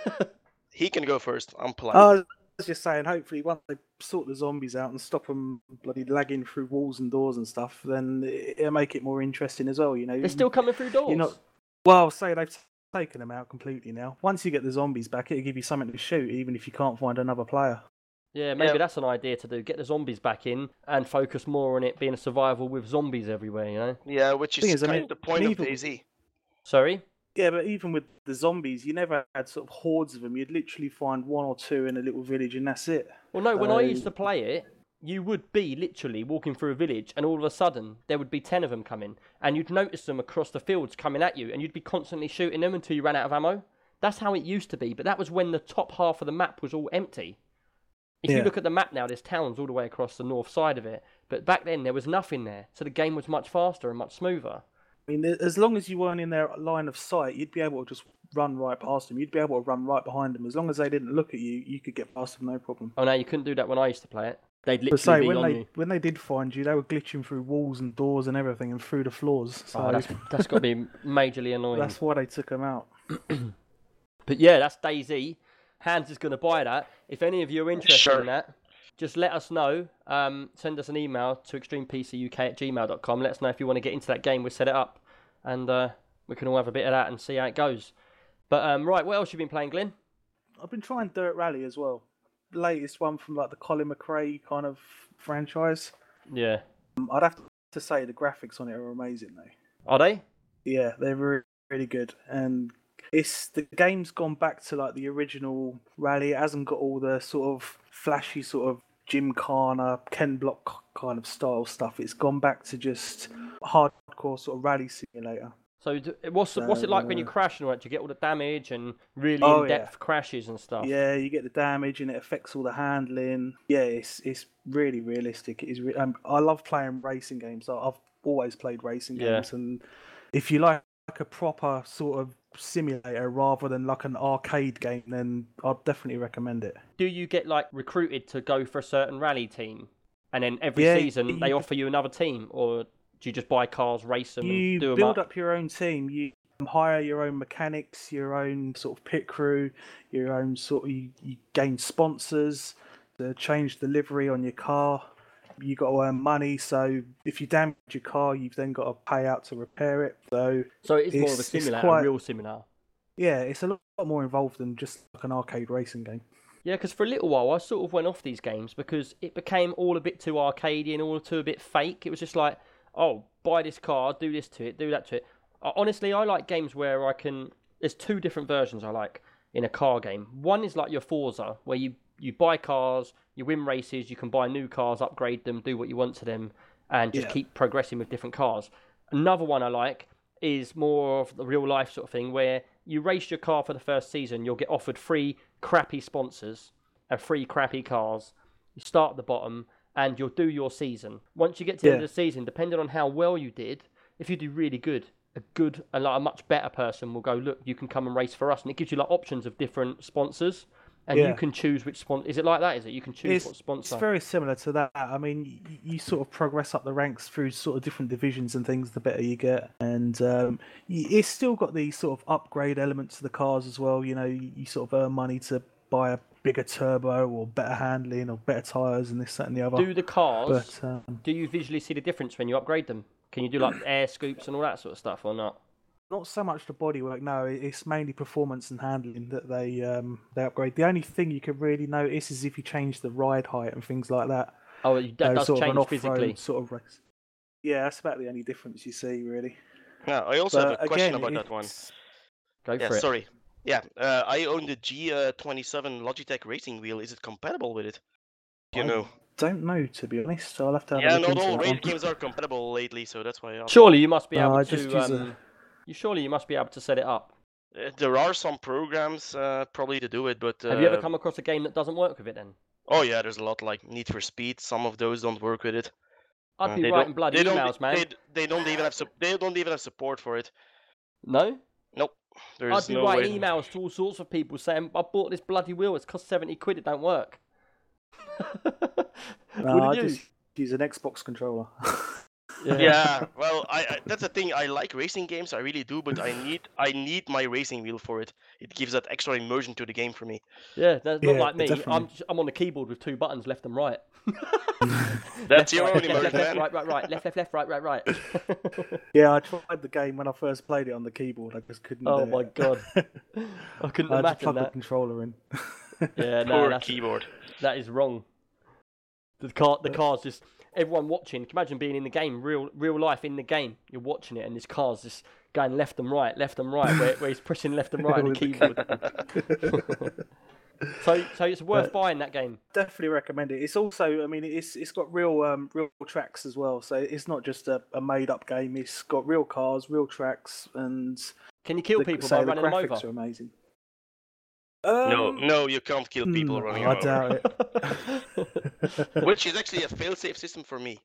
he can go first. I'm polite. Oh, I was just saying, hopefully, once they sort the zombies out and stop them bloody lagging through walls and doors and stuff, then it- it'll make it more interesting as well. You know, They're still coming through doors. You're not. Well, say they've taken them out completely now. Once you get the zombies back, it'll give you something to shoot, even if you can't find another player. Yeah, maybe Yeah. that's an idea to do. Get the zombies back in and focus more on it being a survival with zombies everywhere, you know? yeah, which is, Thing is, I kind mean, of the point of even- DayZ. Eh? Sorry? Yeah, but even with the zombies, you never had sort of hordes of them. You'd literally find one or two in a little village, and that's it. Well, no, when I used to um, play it, you would be literally walking through a village and all of a sudden there would be 10 of them coming and you'd notice them across the fields coming at you and you'd be constantly shooting them until you ran out of ammo. That's how it used to be, but that was when the top half of the map was all empty. If you look at the map now, there's towns all the way across the north side of it, but back then there was nothing there, so the game was much faster and much smoother. I mean, as long as you weren't in their line of sight, you'd be able to just run right past them. You'd be able to run right behind them. As long as they didn't look at you, you could get past them no problem. Oh no, you couldn't do that when I used to play it. They'd literally say be when on they you. when they did find you, they were glitching through walls and doors and everything and through the floors. Oh, so Oh, that's that's got to be majorly annoying. that's why they took them out. But yeah, that's DayZ. Hans is going to buy that. If any of you are interested Sure. in that, just let us know. Um, send us an email to extremepcuk at gmail.com. Let us know if you want to get into that game. We'll set it up. and uh, we can all have a bit of that and see how it goes. But um, right, what else have you been playing, Glenn? I've been trying Dirt Rally as well. The latest one from like the Colin McRae kind of franchise. Yeah, Um, I'd have to say the graphics on it are amazing though. are they? Yeah, they're really, really good. And it's the game's gone back to like the original rally. It hasn't got all the sort of flashy sort of Gymkhana, Ken Block kind of style stuff. It's gone back to just hardcore sort of rally simulator. So what's what's it like when you crash and all that? Do you get all the damage and really Oh, in-depth crashes and stuff? Yeah, you get the damage and it affects all the handling. Yeah, it's it's really realistic. It is. Re- um, I love playing racing games. I've always played racing Yeah. games, and if you like a proper sort of simulator rather than like an arcade game, then I'd definitely recommend it. Do you get like recruited to go for a certain rally team, and then every Yeah, season they offer you another team, or do you just buy cars, race them, You and do them build up? up your own team. You hire your own mechanics, your own sort of pit crew, your own sort of. You, you gain sponsors to change the livery on your car. You got to earn money, so if you damage your car, you've then got to pay out to repair it. So So it is more of a simulator, quite- a real simulator. yeah, it's a lot more involved than just like an arcade racing game. Yeah, because for a little while I sort of went off these games because it became all a bit too arcadey and all too a bit fake. It was just like, oh, buy this car, do this to it, do that to it. Honestly, I like games where I can. There's two different versions I like in a car game. One is like your Forza, where you you buy cars, you win races, you can buy new cars, upgrade them, do what you want to them, and just Yeah. keep progressing with different cars. Another one I like is more of the real life sort of thing where you race your car for the first season, you'll get offered free crappy sponsors and free crappy cars. You start at the bottom and you'll do your season. Once you get to the end of the season, depending on how well you did, if you do really good, a good and like a much better person will go, look, you can come and race for us, and it gives you like options of different sponsors, and you can choose which sponsor. Is it like that? Is it you can choose It's, what sponsor? it's very similar to that. I mean, y- you sort of progress up the ranks through sort of different divisions and things. The better you get, and um, it's still got these sort of upgrade elements to the cars as well. You know, you, you sort of earn money to buy a bigger turbo or better handling or better tires and this, that, and the other. Do the cars? but um, do you visually see the difference when you upgrade them? Can you do like air scoops and all that sort of stuff, or not? Not so much the bodywork. No, it's mainly performance and handling that they um, they upgrade. The only thing you can really notice is if you change the ride height and things like that. Oh, you- that They're does sort change off-road physically. sort of race. Yeah, that's about the only difference you see, really. Yeah, I also have a question again, about that one. Go Yeah, for it. sorry. Yeah, uh, I own the G27 Logitech racing wheel. Is it compatible with it? You I know? Don't know to be honest. So I'll have to have a Yeah, look not into all that race games are compatible lately, so that's why. I asked. Surely you must be No, able I just to. Use a- you surely you must be able to set it up. Uh, There are some programs uh, probably to do it, but uh, Have you ever come across a game that doesn't work with it? Then oh yeah, there's a lot like Need for Speed. Some of those don't work with it. I'd Uh, be writing bloody they emails, man. They, they don't even have sup- they don't even have support for it. No, Nope. There's I'd be no writing way. emails to all sorts of people saying I bought this bloody wheel. It's cost seventy quid. It don't work. No, I you? just use an Xbox controller. Yeah, well, I, I that's the thing. I like racing games, I really do, but I need I need my racing wheel for it. It gives that extra immersion to the game for me. Yeah, that's not Yeah, like me. I'm I'm on the keyboard with two buttons, left and right. That's your right, own left, immersion, left, left, right, right, right, left, left, left, right, right, right. yeah, I tried the game when I first played it on the keyboard. I just couldn't. oh do my it. god, I couldn't I had to imagine plug the that. controller in. Yeah, no, Poor that's, keyboard. that is wrong. The car, the uh, car's just everyone watching. Can imagine being in the game, real, real life in the game. You're watching it, and this car's just going left and right, left and right, where, where he's pushing left and right on the keyboard. so, so it's worth buying that game. Definitely recommend it. It's also, I mean, it's it's got real um real tracks as well. So it's not just a, a made up game. It's got real cars, real tracks, and Can you kill the, people by the running them over? are amazing. No, Um, no, you can't kill people hmm, running I doubt it. Which is actually a fail-safe system for me.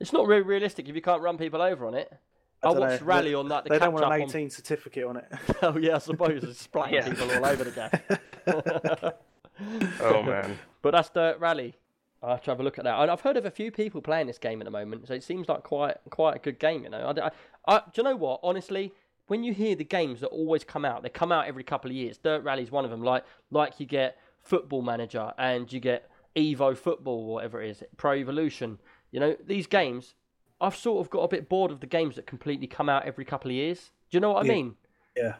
It's not really realistic if you can't run people over on it. I, dunno, watched they- Rally on that. The they catch don't want up an on 18 certificate on it. Oh yeah, I suppose it's splatting Yeah. people all over the game. Oh man. But that's Dirt Rally. I have to have a look at that. And I've heard of a few people playing this game at the moment, so it seems like quite quite a good game. You know, I, I, I- do you know what? Honestly, when you hear the games that always come out, they come out every couple of years. Dirt Rally is one of them. Like like you get Football Manager and you get Evo Football, or whatever it is, Pro Evolution. You know, these games. I've sort of got a bit bored of the games that completely come out every couple of years. Do you know what I Yeah. mean? Yeah.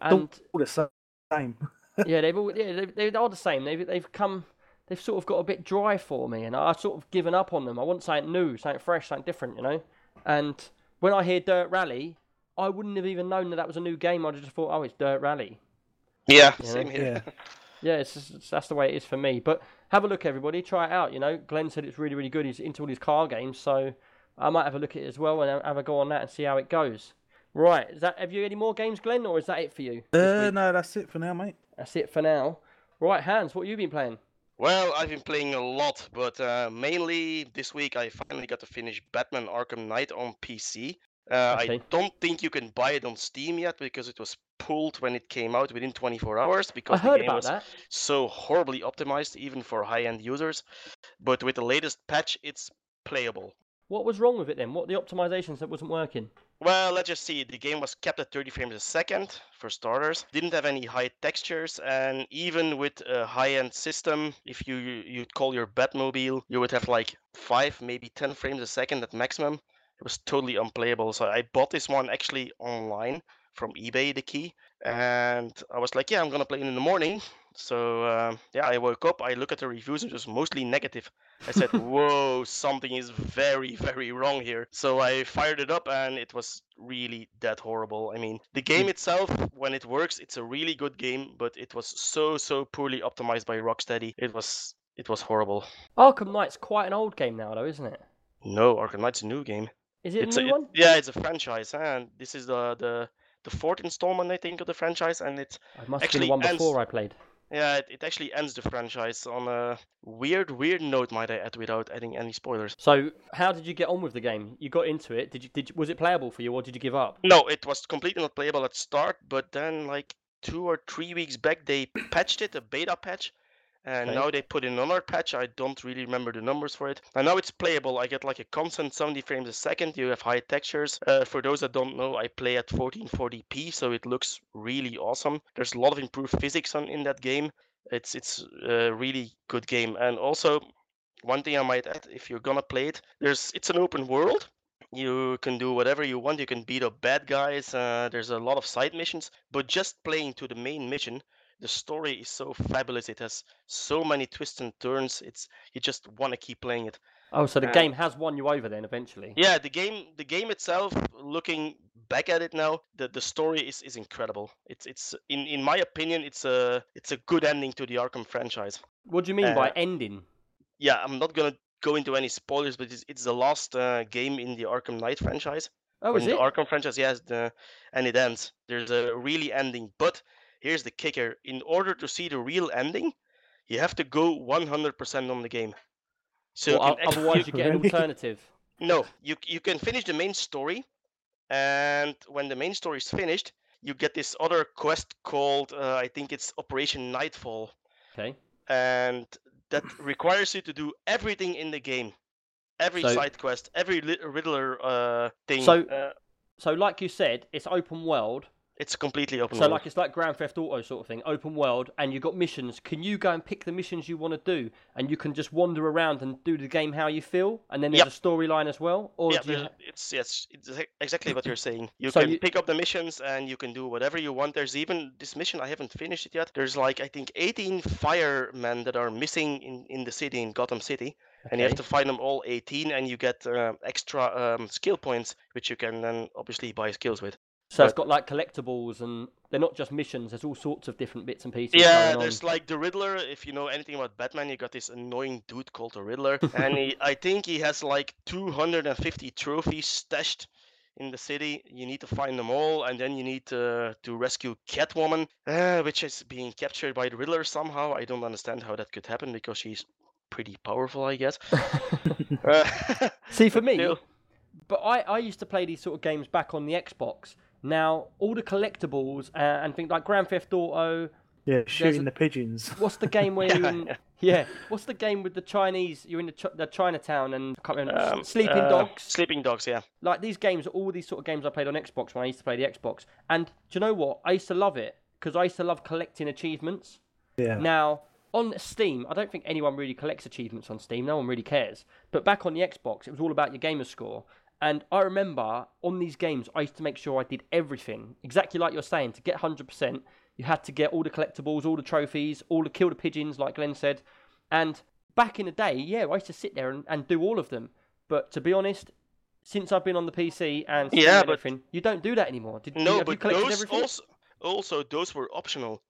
And All the same. yeah, they've all, yeah they, they are the same. They've they've come they've sort of got a bit dry for me, and I've sort of given up on them. I want something new, something fresh, something different, you know. And when I hear Dirt Rally, I wouldn't have even known that that was a new game. I'd just thought, oh, it's Dirt Rally. Yeah, Yeah. same here. Yeah. Yeah, it's just, it's- that's the way it is for me. But have a look, everybody. Try it out. You know, Glenn said it's really, really good. He's into all these car games, so I might have a look at it as well and have a go on that and see how it goes. Right, is that have you any more games, Glenn, or is that it for you? Uh, no, that's it for now, mate. That's it for now. Right, Hans, what have you been playing? Well, I've been playing a lot, but uh, mainly this week I finally got to finish Batman Arkham Knight on PC. Uh, I don't think you can buy it on Steam yet because it was pulled when it came out within 24 hours because I heard the game about was that. so horribly optimized even for high-end users. But with the latest patch, it's playable. What was wrong with it then? What the optimizations that wasn't working? Well, let's just see. The game was kept at 30 frames a second, for starters. Didn't have any high textures, and even with a high-end system, if you you'd call your Batmobile, you would have like five, maybe 10 frames a second at maximum. It was totally unplayable. So I bought this one actually online from eBay, the key, and I was like, yeah, I'm gonna play it in the morning. So um, yeah, I woke up, I look at the reviews, and it was mostly negative. I said, whoa, something is very, very wrong here. So I fired it up and it was really that horrible. I mean, the game itself, when it works, it's a really good game, but it was so, so poorly optimized by Rocksteady. It was, it was horrible. Arkham Knight's quite an old game now, though, isn't it? No, Arkham Knight's a new game. Is it it's a a, new it- one? yeah, it's a franchise, and this is the the the fourth installment, I think, of the franchise, and it's It must have actually been the one ends- before I played. yeah, it, it actually ends the franchise on a weird, weird note, might I add, without adding any spoilers. So, how did you get on with the game? You got into it. Did you? Did was it playable for you, or did you give up? No, it was completely not playable at start, but then like two or three weeks back they patched it, a beta patch, and Okay. now they put in another patch. I don't really remember the numbers for it. And now it's playable. I get like a constant 70 frames a second. You have high textures. Uh, for those that don't know, I play at 1440p, so it looks really awesome. There's a lot of improved physics on in that game. It's it's a really good game. And also, one thing I might add, if you're gonna play it, there's it's an open world. You can do whatever you want. You can beat up bad guys. Uh, there's a lot of side missions, but just playing to the main mission, the story is so fabulous. It has so many twists and turns. It's you just want to keep playing it. Oh, so the Uh, game has won you over then eventually. Yeah, the game, the game itself. Looking back at it now, the, the story is, is incredible. It's it's in in my opinion, it's a it's a good ending to the Arkham franchise. What do you mean by uh, ending? Yeah, I'm not gonna go into any spoilers, but it's, it's the last uh, game in the Arkham Knight franchise. Oh, in is the it? Arkham franchise, yes, the, and it ends. There's a really ending, but here's the kicker: in order to see the real ending, you have to go 100% on the game. So Well, can o- actually, otherwise, you get an alternative. no, you you can finish the main story, and when the main story is finished, you get this other quest called uh, I think it's Operation Nightfall, Okay. and that requires you to do everything in the game, every So- side quest, every Riddler uh, thing. So- uh, So, like you said, it's open world. It's completely open. So, world. like it's like Grand Theft Auto sort of thing, open world, and you've got missions. Can you go and pick the missions you want to do, and you can just wander around and do the game how you feel, and then there's Yep. a storyline as well, or yeah, you it's yes, it's exactly what you're saying. You So can you- pick up the missions and you can do whatever you want. There's even this mission I haven't finished it yet. There's like I think 18 firemen that are missing in in the city in Gotham City, and you have to find them all 18, and you get uh, extra um, skill points which you can then obviously buy skills with. So it's got like collectibles, and they're not just missions. There's all sorts of different bits and pieces. Yeah, there's like the Riddler. If you know anything about Batman, you got this annoying dude called the Riddler, and he, I think he has like 250 trophies stashed in the city. You need to find them all, and then you need to to rescue Catwoman, uh, which is being captured by the Riddler somehow. I don't understand how that could happen because she's pretty powerful, I guess. Uh, See, for me, still. but I, I used to play these sort of games back on the Xbox. Now, all the collectibles uh, and things like Grand Theft Auto. Yeah, shooting a- the pigeons. What's the game where you're in? Yeah. Yeah. What's the game with the Chinese? You're in the, Ch- the Chinatown and I can't remember. Um, Sleeping uh, Dogs. Sleeping Dogs, yeah. like these games are all these sort of games I played on Xbox when I used to play the Xbox. And do you know what? I used to love it because I used to love collecting achievements. Yeah. Now, on Steam, I don't think anyone really collects achievements on Steam. No one really cares. But back on the Xbox, it was all about your gamer score. And I remember on these games, I used to make sure I did everything exactly like you're saying. To get 100%, you had to get all the collectibles, all the trophies, all the kill the pigeons, like Glenn said. And back in the day, yeah, I used to sit there and, and do all of them. But to be honest, since I've been on the PC and Yeah, but- everything, you don't do that anymore. Did, No, you but those everything? also also those were optional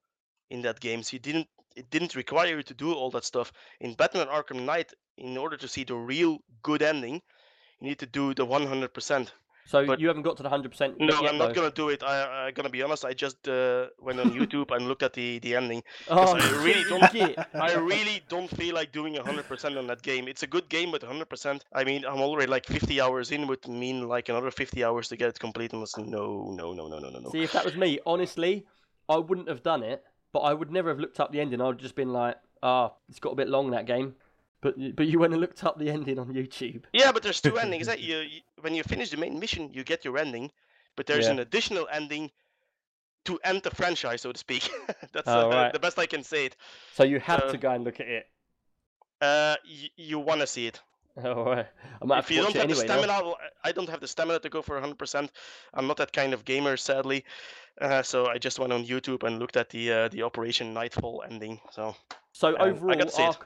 in that game. So you didn't it didn't require you to do all that stuff. In Batman Arkham Knight, in order to see the real good ending, you need to do the 100%. So but- you haven't got to the 100% No, yet, I'm not gonna do it. I, I'm gonna be honest. I just uh, went on YouTube and looked at the the ending. Oh, I really don't-. I really don't feel like doing 100% on that game. It's a good game, but 100%. I mean, I'm already like 50 hours in, would mean like another 50 hours to get it complete. And no, no, no, no, no, no, no. See, if that was me, honestly, I wouldn't have done it, but I would never have looked up the ending. I would have just been like, ah, it's got a bit long, that game. But, but you went and looked up the ending on YouTube. Yeah, but there's two endings. That you, you when you finish the main mission, you get your ending, but there's Yeah. an additional ending to end the franchise, so to speak. That's Oh, uh, right. the best I can say it. So you have Uh, to go and look at it. Uh, y- you want to see it. Oh, right. I if you don't have anyway. the stamina, well, I I don't have the stamina to go for 100%. I'm not that kind of gamer, sadly. Uh, so I just went on YouTube and looked at the uh, the Operation Nightfall ending. So So Um, I overall, gotta see it.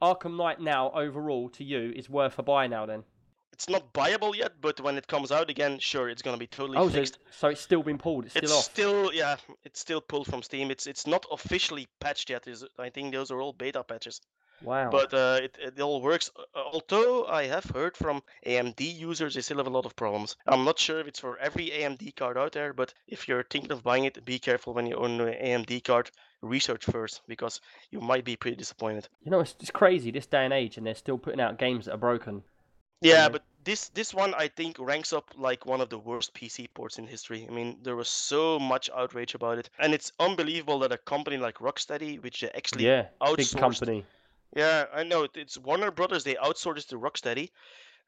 Arkham, Knight now, overall, to you, is worth a buy now then? it's not buyable yet, but when it comes out again, sure, it's gonna be totally Oh, so, fixed. so it's still been pulled. It's still It's off. still yeah, it's still pulled from Steam. It's it's not officially patched yet. Is I think those are all beta patches. Wow. But uh, it, it all works. Uh, Although I have heard from AMD users, they still have a lot of problems. I'm not sure if it's for every AMD card out there, but if you're thinking of buying it, be careful when you own an AMD card. Research first because you might be pretty disappointed. you know, it's, it's crazy this day and age, and they're still putting out games that are broken. Yeah, Yeah. but this this one I think ranks up like one of the worst PC ports in history. I mean, there was so much outrage about it, and it's unbelievable that a company like Rocksteady, which actually Yeah, big company. Yeah, I know. it- It's Warner Brothers. They outsourced it to Rocksteady,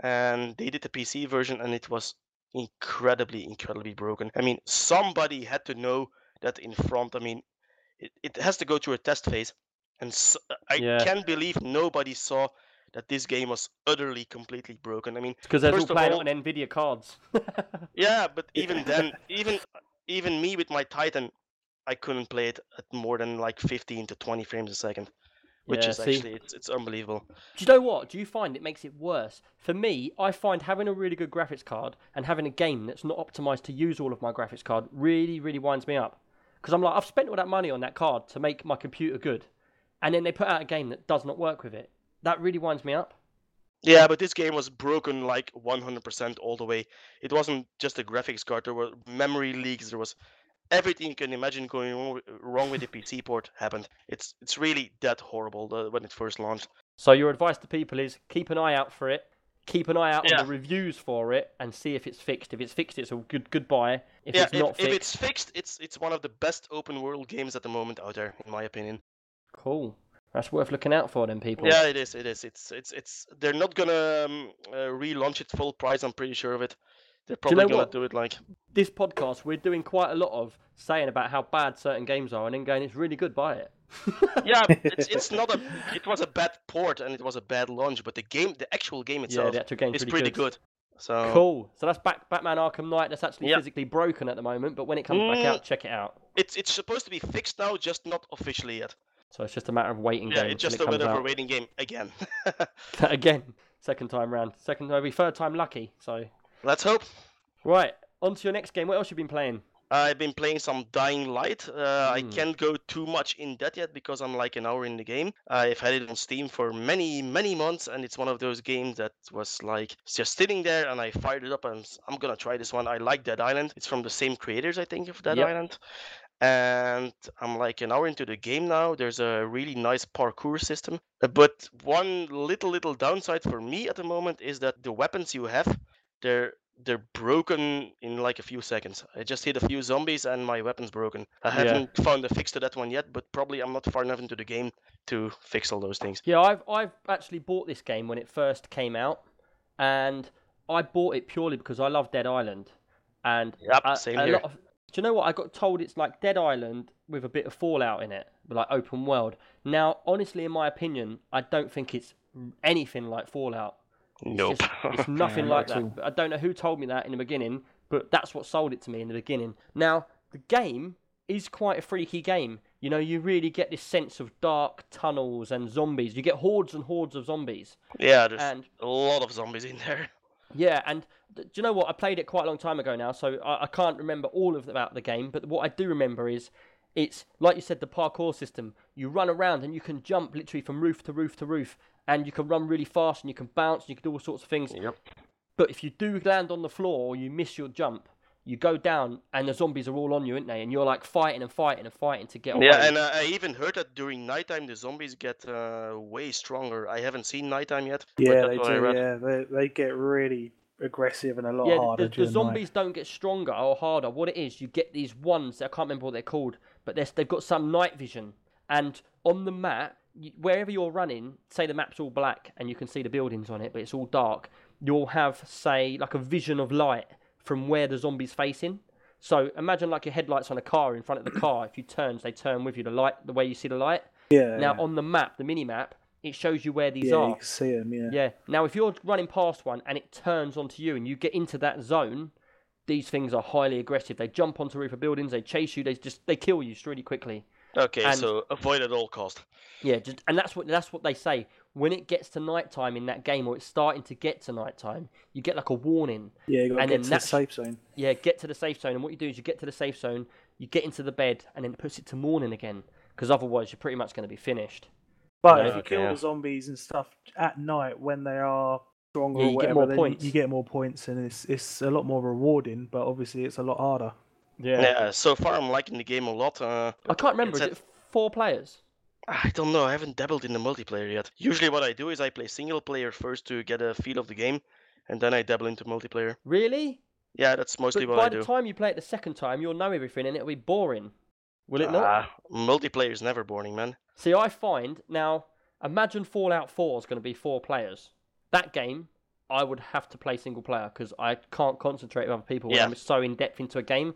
and they did the PC version, and it was incredibly, incredibly broken. I mean, somebody had to know that in front. I mean, it, it has to go through a test phase, and s I Yeah. can't believe nobody saw that this game was utterly, completely broken. I mean, Because they're all First of playing all- it on Nvidia cards. yeah, but even then, even even me with my Titan, I couldn't play it at more than like 15 to 20 frames a second, which Yeah, is see? actually it's, it's unbelievable. Do you know what? Do you find it makes it worse? For me, I find having a really good graphics card and having a game that's not optimized to use all of my graphics card really, really winds me up. Because I'm like, I've spent all that money on that card to make my computer good, and then they put out a game that does not work with it. That really winds me up. Yeah, but this game was broken like 100% all the way. It wasn't just a graphics card. There were memory leaks. There was everything you can imagine going wrong with- the PC port happened. It's it's really that horrible the, when it first launched. So your advice to people is keep an eye out for it. Keep an eye out Yeah. on the reviews for it and see if it's fixed. If it's fixed, it's a good goodbye. If yeah, it's if, not if fixed, it's fixed, it's it's one of the best open world games at the moment out there, in my opinion. cool. That's worth looking out for, then people. Yeah, it is. It is. It's it's it's. They're not gonna um, uh, relaunch it full price. I'm pretty sure of it. They're you know gonna what? do it like. This podcast, we're doing quite a lot of saying about how bad certain games are, and then going, "It's really good. Buy it." Yeah, it's it's not a. It was a bad port and it was a bad launch, but the game, the actual game itself, yeah, the actual game's is really pretty good. So Cool. So that's back, Batman Arkham Knight. That's actually Yeah. physically broken at the moment, but when it comes back Mm. out, check it out. it's it's supposed to be fixed now, just not officially yet. So it's just a matter of waiting Yeah, it's just it a bit of a waiting game again. Again, second time round. Second, maybe third time lucky. So Let's hope. right, on to your next game. What else you been playing? I've been playing some Dying Light. Uh, I Hmm. can't go too much in that yet because I'm like an hour in the game. I've had it on Steam for many, many months, and it's one of those games that was like just sitting there, and I fired it up, and I'm gonna try this one. I like Dead Island. It's from the same creators, I think, of Dead Yep. Island. And I'm like an hour into the game now. There's a really nice parkour system. Uh, But one little, little downside for me at the moment is that the weapons you have, they're they're broken in like a few seconds. I just hit a few zombies and my weapon's broken. I haven't found a fix to that one yet, but probably I'm not far enough into the game to fix all those things. Yeah, I've I've actually bought this game when it first came out, and I bought it purely because I love Dead Island, and Yep, a, same a here. lot of. Do you know what I got told? It's like Dead Island with a bit of Fallout in it, like open world. Now, honestly, in my opinion, I don't think it's anything like Fallout. It's Nope. just- it's nothing not like at that. But I don't know who told me that in the beginning, but that's what sold it to me in the beginning. Now, the game is quite a freaky game. You know, you really get this sense of dark tunnels and zombies. You get hordes and hordes of zombies. yeah, there's And a lot of zombies in there. yeah, and th- do you know what? I played it quite a long time ago now, so I, I can't remember all of about the game. But what I do remember is it's like you said, the parkour system. You run around and you can jump literally from roof to roof to roof, and you can run really fast and you can bounce and you can do all sorts of things. Yep. But if you do land on the floor or you miss your jump, you go down and the zombies are all on you, aren't they? And you're like fighting and fighting and fighting to get away. Yeah, and uh, I even heard that during nighttime the zombies get uh, way stronger. I haven't seen nighttime yet. Yeah, they do. Yeah, they they get really aggressive and a lot yeah, harder. the, the zombies night. don't get stronger or harder. What it is, you get these ones. I can't remember what they're called, but they're, they've got some night vision. And on the map, you, wherever you're running, say the map's all black and you can see the buildings on it, but it's all dark. You'll have, say, like a vision of light from where the zombie's facing. So imagine like your headlights on a car in front of the car. If you turn, they turn with you. The light, the way you see the light. Yeah. Now on the map, the mini map, it shows you where these yeah, are. you can see them. Yeah. Yeah. Now, if you're running past one and it turns onto you and you get into that zone, these things are highly aggressive. They jump onto roof of buildings, they chase you, they just they kill you really quickly. Okay, And- so avoid at all cost. Yeah, just, and that's what that's what they say. When it gets to nighttime in that game, or it's starting to get to nighttime, you get like a warning. Yeah, you got to And get then to the that's- safe zone. Yeah, get to the safe zone, and what you do is you get to the safe zone, you get into the bed, and then it puts it to morning again, because otherwise you're pretty much going to be finished. But Yeah, if you okay, kill yeah. the zombies and stuff at night when they are stronger Yeah, or you get more then points. You, you get more points, and it's it's a lot more rewarding. But obviously, it's a lot harder. Yeah. so far I'm liking the game a lot. Uh, I can't remember. Is It's it four players? I don't know. I haven't dabbled in the multiplayer yet. Usually, what I do is I play single player first to get a feel of the game, and then I dabble into multiplayer. Really? Yeah, that's mostly But what by the time you play it the second time, you'll know everything, and it'll be boring. Will it not? Ah, multiplayer is never boring, man. See, I find now, imagine Fallout 4 is going to be four players. That game, I would have to play single player because I can't concentrate with other people when I'm so in depth into a game.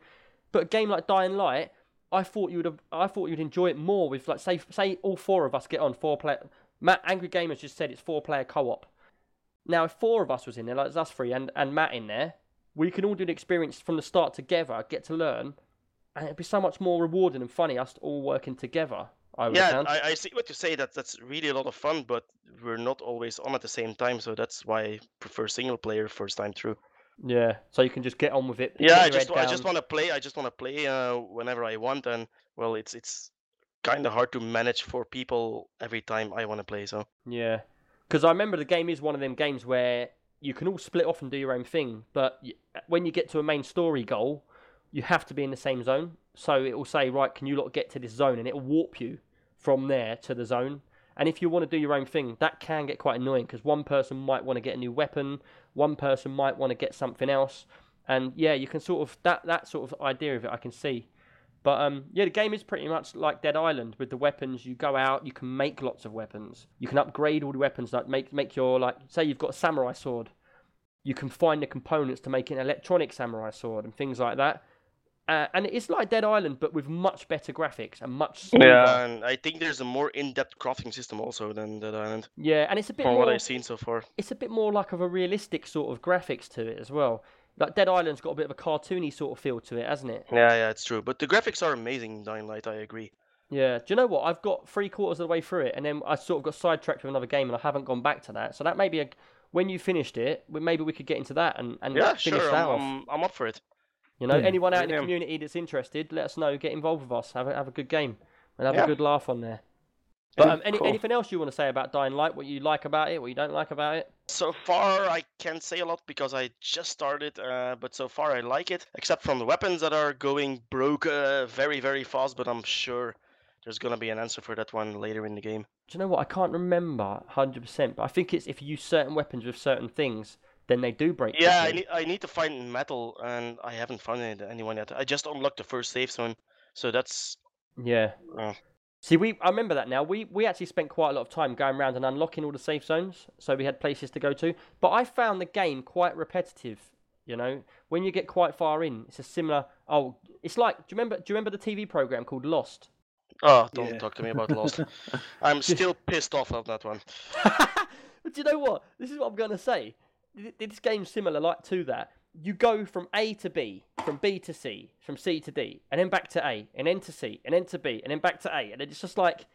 But a game like Dying Light, I thought you would have, I thought you'd enjoy it more with like say say all four of us get on four player. Matt Angry Gamers just said it's four player co op. Now, if four of us was in there, like us three and, and Matt in there, we can all do the experience from the start together, get to learn, and it'd be so much more rewarding and funny us all working together. I would Yeah. I, I see what you say. That that's really a lot of fun, but we're not always on at the same time, so that's why I prefer single player first time through. Yeah, so you can just get on with it. Yeah, I just I just want to play. I just want to play uh, whenever I want, and well, it's it's kind of hard to manage for people every time I want to play. So Yeah, because I remember the game is one of them games where you can all split off and do your own thing, but y- when you get to a main story goal, you have to be in the same zone. So it will say, right, can you lot get to this zone, and it will warp you from there to the zone. And if you want to do your own thing, that can get quite annoying because one person might want to get a new weapon, one person might want to get something else, and yeah, you can sort of that that sort of idea of it I can see. But um, yeah, the game is pretty much like Dead Island with the weapons. You go out, you can make lots of weapons. You can upgrade all the weapons. Like make make your like say you've got a samurai sword, you can find the components to make an electronic samurai sword and things like that. Uh, and it's like Dead Island, but with much better graphics and much smoother. yeah, and I think there's a more in-depth crafting system also than Dead Island, Yeah, and it's a bit from more. what I've seen so far. It's a bit more like of a realistic sort of graphics to it as well. Like Dead Island's got a bit of a cartoony sort of feel to it, hasn't it? Yeah, yeah, it's true. But the graphics are amazing in Dying Light. I agree. Yeah. Do you know what? I've got three quarters of the way through it, and then I sort of got sidetracked with another game, and I haven't gone back to that. So that may be a. When you finished it, maybe we could get into that and, and Yeah, finish sure. that I'm, off. I'm I'm up for it. You know, Yeah. anyone out in the community that's interested, let us know. Get involved with us. Have a, have a good game and have Yeah. a good laugh on there. But um, any, cool. anything else you want to say about Dying Light? What you like about it? What you don't like about it? So far, I can't say a lot because I just started. Uh, but so far, I like it, except from the weapons that are going broke uh, very, very fast. But I'm sure there's gonna be an answer for that one later in the game. Do you know what? I can't remember hundred percent, but I think it's if you use certain weapons with certain things, then they do break. Yeah, I need I need to find metal, and I haven't found anyone yet. I just unlocked the first save zone, so that's Yeah. Oh. See, we I remember that now. We we actually spent quite a lot of time going around and unlocking all the safe zones, so we had places to go to. But I found the game quite repetitive. You know, when you get quite far in, it's a similar. Oh, it's like. Do you remember? Do you remember the TV program called Lost? oh, don't Yeah. talk to me about Lost. I'm still pissed off of that one. But do you know what? This is what I'm going to say. Th- This game's similar like to that. You go from A to B, from B to C, from C to D, and then back to A, and then to C, and then to B, and then back to A, and it's just like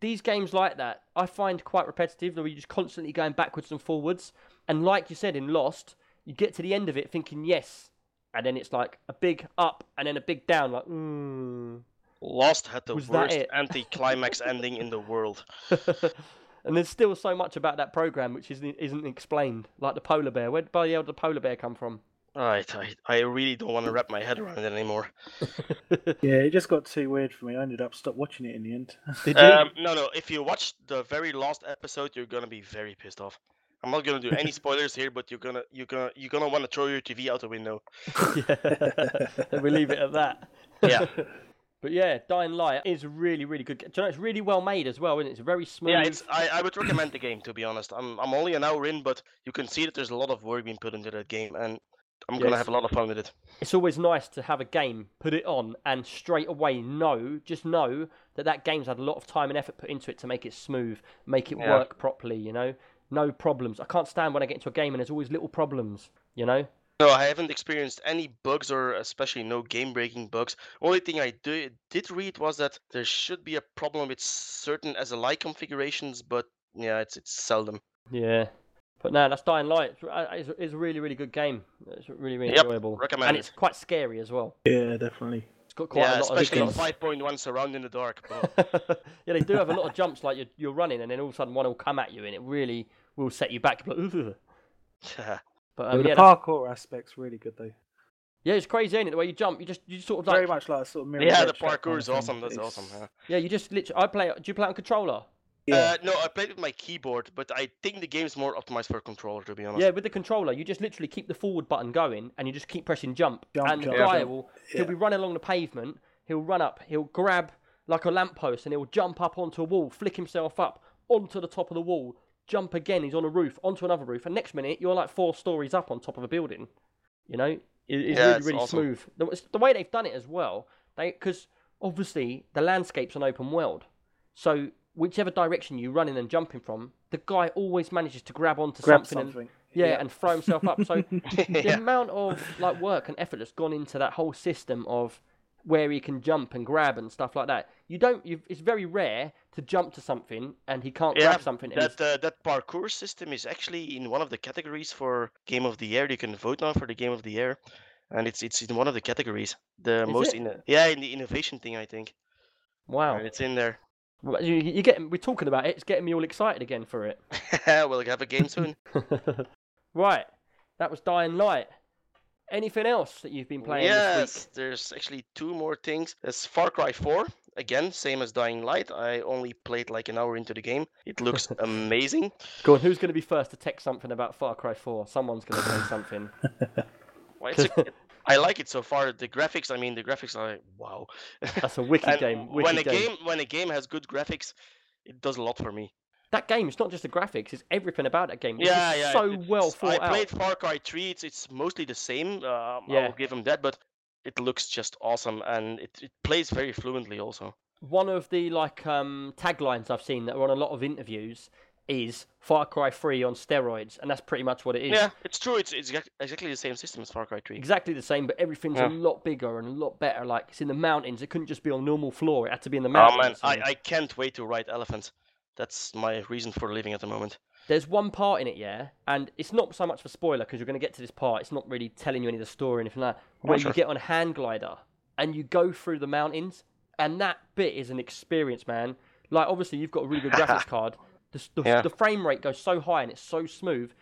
these games like that. I find quite repetitive. Where you're just constantly going backwards and forwards, and like you said in Lost, you get to the end of it thinking yes, and then it's like a big up and then a big down. Like, mm. Lost had the Was worst anti-climax ending in the world. and there's still so much about that program which isn't isn't explained. Like the polar bear. Where the hell did the polar bear come from? Right, I, I really don't want to wrap my head around it anymore. Yeah, it just got too weird for me. I ended up stopped watching it in the end. Did you? Um, no, no. If you watch the very last episode, you're gonna be very pissed off. I'm not gonna do any spoilers here, but you're gonna you're gonna you're gonna want to throw your TV out the window. yeah. we leave it at that. Yeah. But yeah, Dying Light is really, really good. Do you know, it's really well made as well, isn't it? It's very smooth. Yeah, it's I, I would recommend the game to be honest. I'm I'm only an hour in, but you can see that there's a lot of work being put into that game, and I'm gonna have a lot of fun with it. it's always nice to have a game, put it on, and straight away know, just know that that game's had a lot of time and effort put into it to make it smooth, make it Yeah. work properly. You know, no problems. I can't stand when I get into a game and there's always little problems. You know. No, I haven't experienced any bugs or especially no game-breaking bugs. Only thing I do, did read was that there should be a problem with certain SLI configurations, but yeah, it's it's seldom. Yeah. But no, that's Dying Light. It's, uh, it's, it's a really, really good game. It's really, really Yep, enjoyable. recommend and it's quite scary as well. yeah, definitely. It's got quite yeah, a lot especially of jumps. 5.1 surround in the dark. But yeah, they do have a lot of jumps. Like you're, you're running, and then all of a sudden one will come at you, and it really will set you back. You're Like, "Ugh." yeah, but Yeah, um, the yeah, that's- parkour aspect's really good though. yeah, it's crazy, ain't it? The way you jump, you just you just sort of like Very much like a sort of mirror yeah, the edge, that kind parkour is awesome. That's It's- awesome. Yeah. yeah, you just literally. I play. Do you play on controller? Yeah, Uh, no, I played with my keyboard, but I think the game's more optimized for a controller, to be honest. Yeah, with the controller, you just literally keep the forward button going, and you just keep pressing jump. Jump, and jump, the guy jump. will he'll be running along the pavement. He'll run up. He'll grab like a lamppost, and he'll jump up onto a wall, flick himself up onto the top of the wall, jump again. He's on a roof, onto another roof, and next minute you're like four stories up on top of a building. You know, it, it's Yeah, really it's really awesome. smooth. The, the way they've done it as well, they because obviously the landscape's an open world, so whichever direction you're running and jumping from, the guy always manages to grab onto grab something, and something. yeah, and throw himself up. So the amount of like work and effort that's gone into that whole system of where he can jump and grab and stuff like that. You don't. It's very rare to jump to something and he can't Yeah, grab something. That uh, that parkour system is actually in one of the categories for Game of the Year. You can vote now for the Game of the Year, and it's it's in one of the categories. The Is most in yeah in the innovation thing I think. wow. And it's in there. You, you get. We're talking about it. It's getting me all excited again for it. we'll have a game soon. right. That was Dying Light. Anything else that you've been playing this yes, there's actually two more things. There's Far Cry 4. Again, same as Dying Light. I only played like an hour into the game. It looks amazing. Go on. Who's going to be first to text something about Far Cry 4? Someone's going to say something. Well, it's a, I like it so far. The graphics, I mean, the graphics are like, wow. That's a wicked game. when a game. game when a game has good graphics, it does a lot for me. That game, it's not just the graphics, it's everything about that game. It's yeah, yeah. so it's- well thought out. I played Far Cry 3. It's it's mostly the same. Um, Yeah. I'll give them that, but it looks just awesome and it, it plays very fluently also. One of the like um, taglines I've seen that are on a lot of interviews is Far Cry 3 on steroids, and that's pretty much what it is. Yeah, it's true. It's it's exactly the same system as Far Cry 3. Exactly the same, but everything's Yeah. a lot bigger and a lot better. Like it's in the mountains. It couldn't just be on normal floor. It had to be in the mountains. Oh man, I, I can't wait to ride elephants. That's my reason for living at the moment. There's one part in it, yeah, and it's not so much for spoiler because you're going to get to this part. It's not really telling you any of the story or anything like that. Where sure. you get on a hand glider and you go through the mountains, and that bit is an experience, man. Like obviously you've got a really good graphics card. The, the, Yeah. the frame rate goes so high and it's so smooth.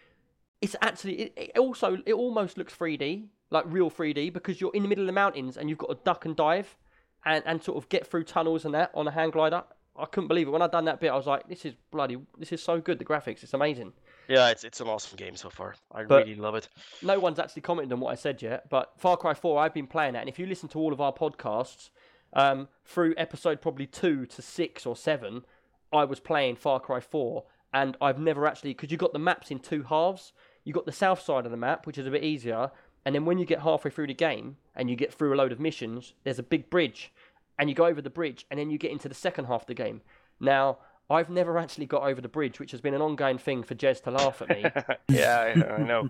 It's actually it, it also it almost looks 3D, like real 3D, because you're in the middle of the mountains and you've got to duck and dive, and and sort of get through tunnels and that on a hand glider. I couldn't believe it when I done that bit. I was like, this is bloody, this is so good. The graphics, it's amazing. Yeah, it's it's an awesome game so far. I But- really love it. no one's actually commented on what I said yet, but Far Cry 4, I've been playing that. And if you listen to all of our podcasts, um, through episode probably two to six or seven, I was playing Far Cry 4. And I've never actually, because you got the maps in two halves. You got the south side of the map, which is a bit easier. And then when you get halfway through the game and you get through a load of missions, there's a big bridge. And you go over the bridge and then you get into the second half of the game. Now, I've never actually got over the bridge, which has been an ongoing thing for Jez to laugh at me. yeah, I, I know.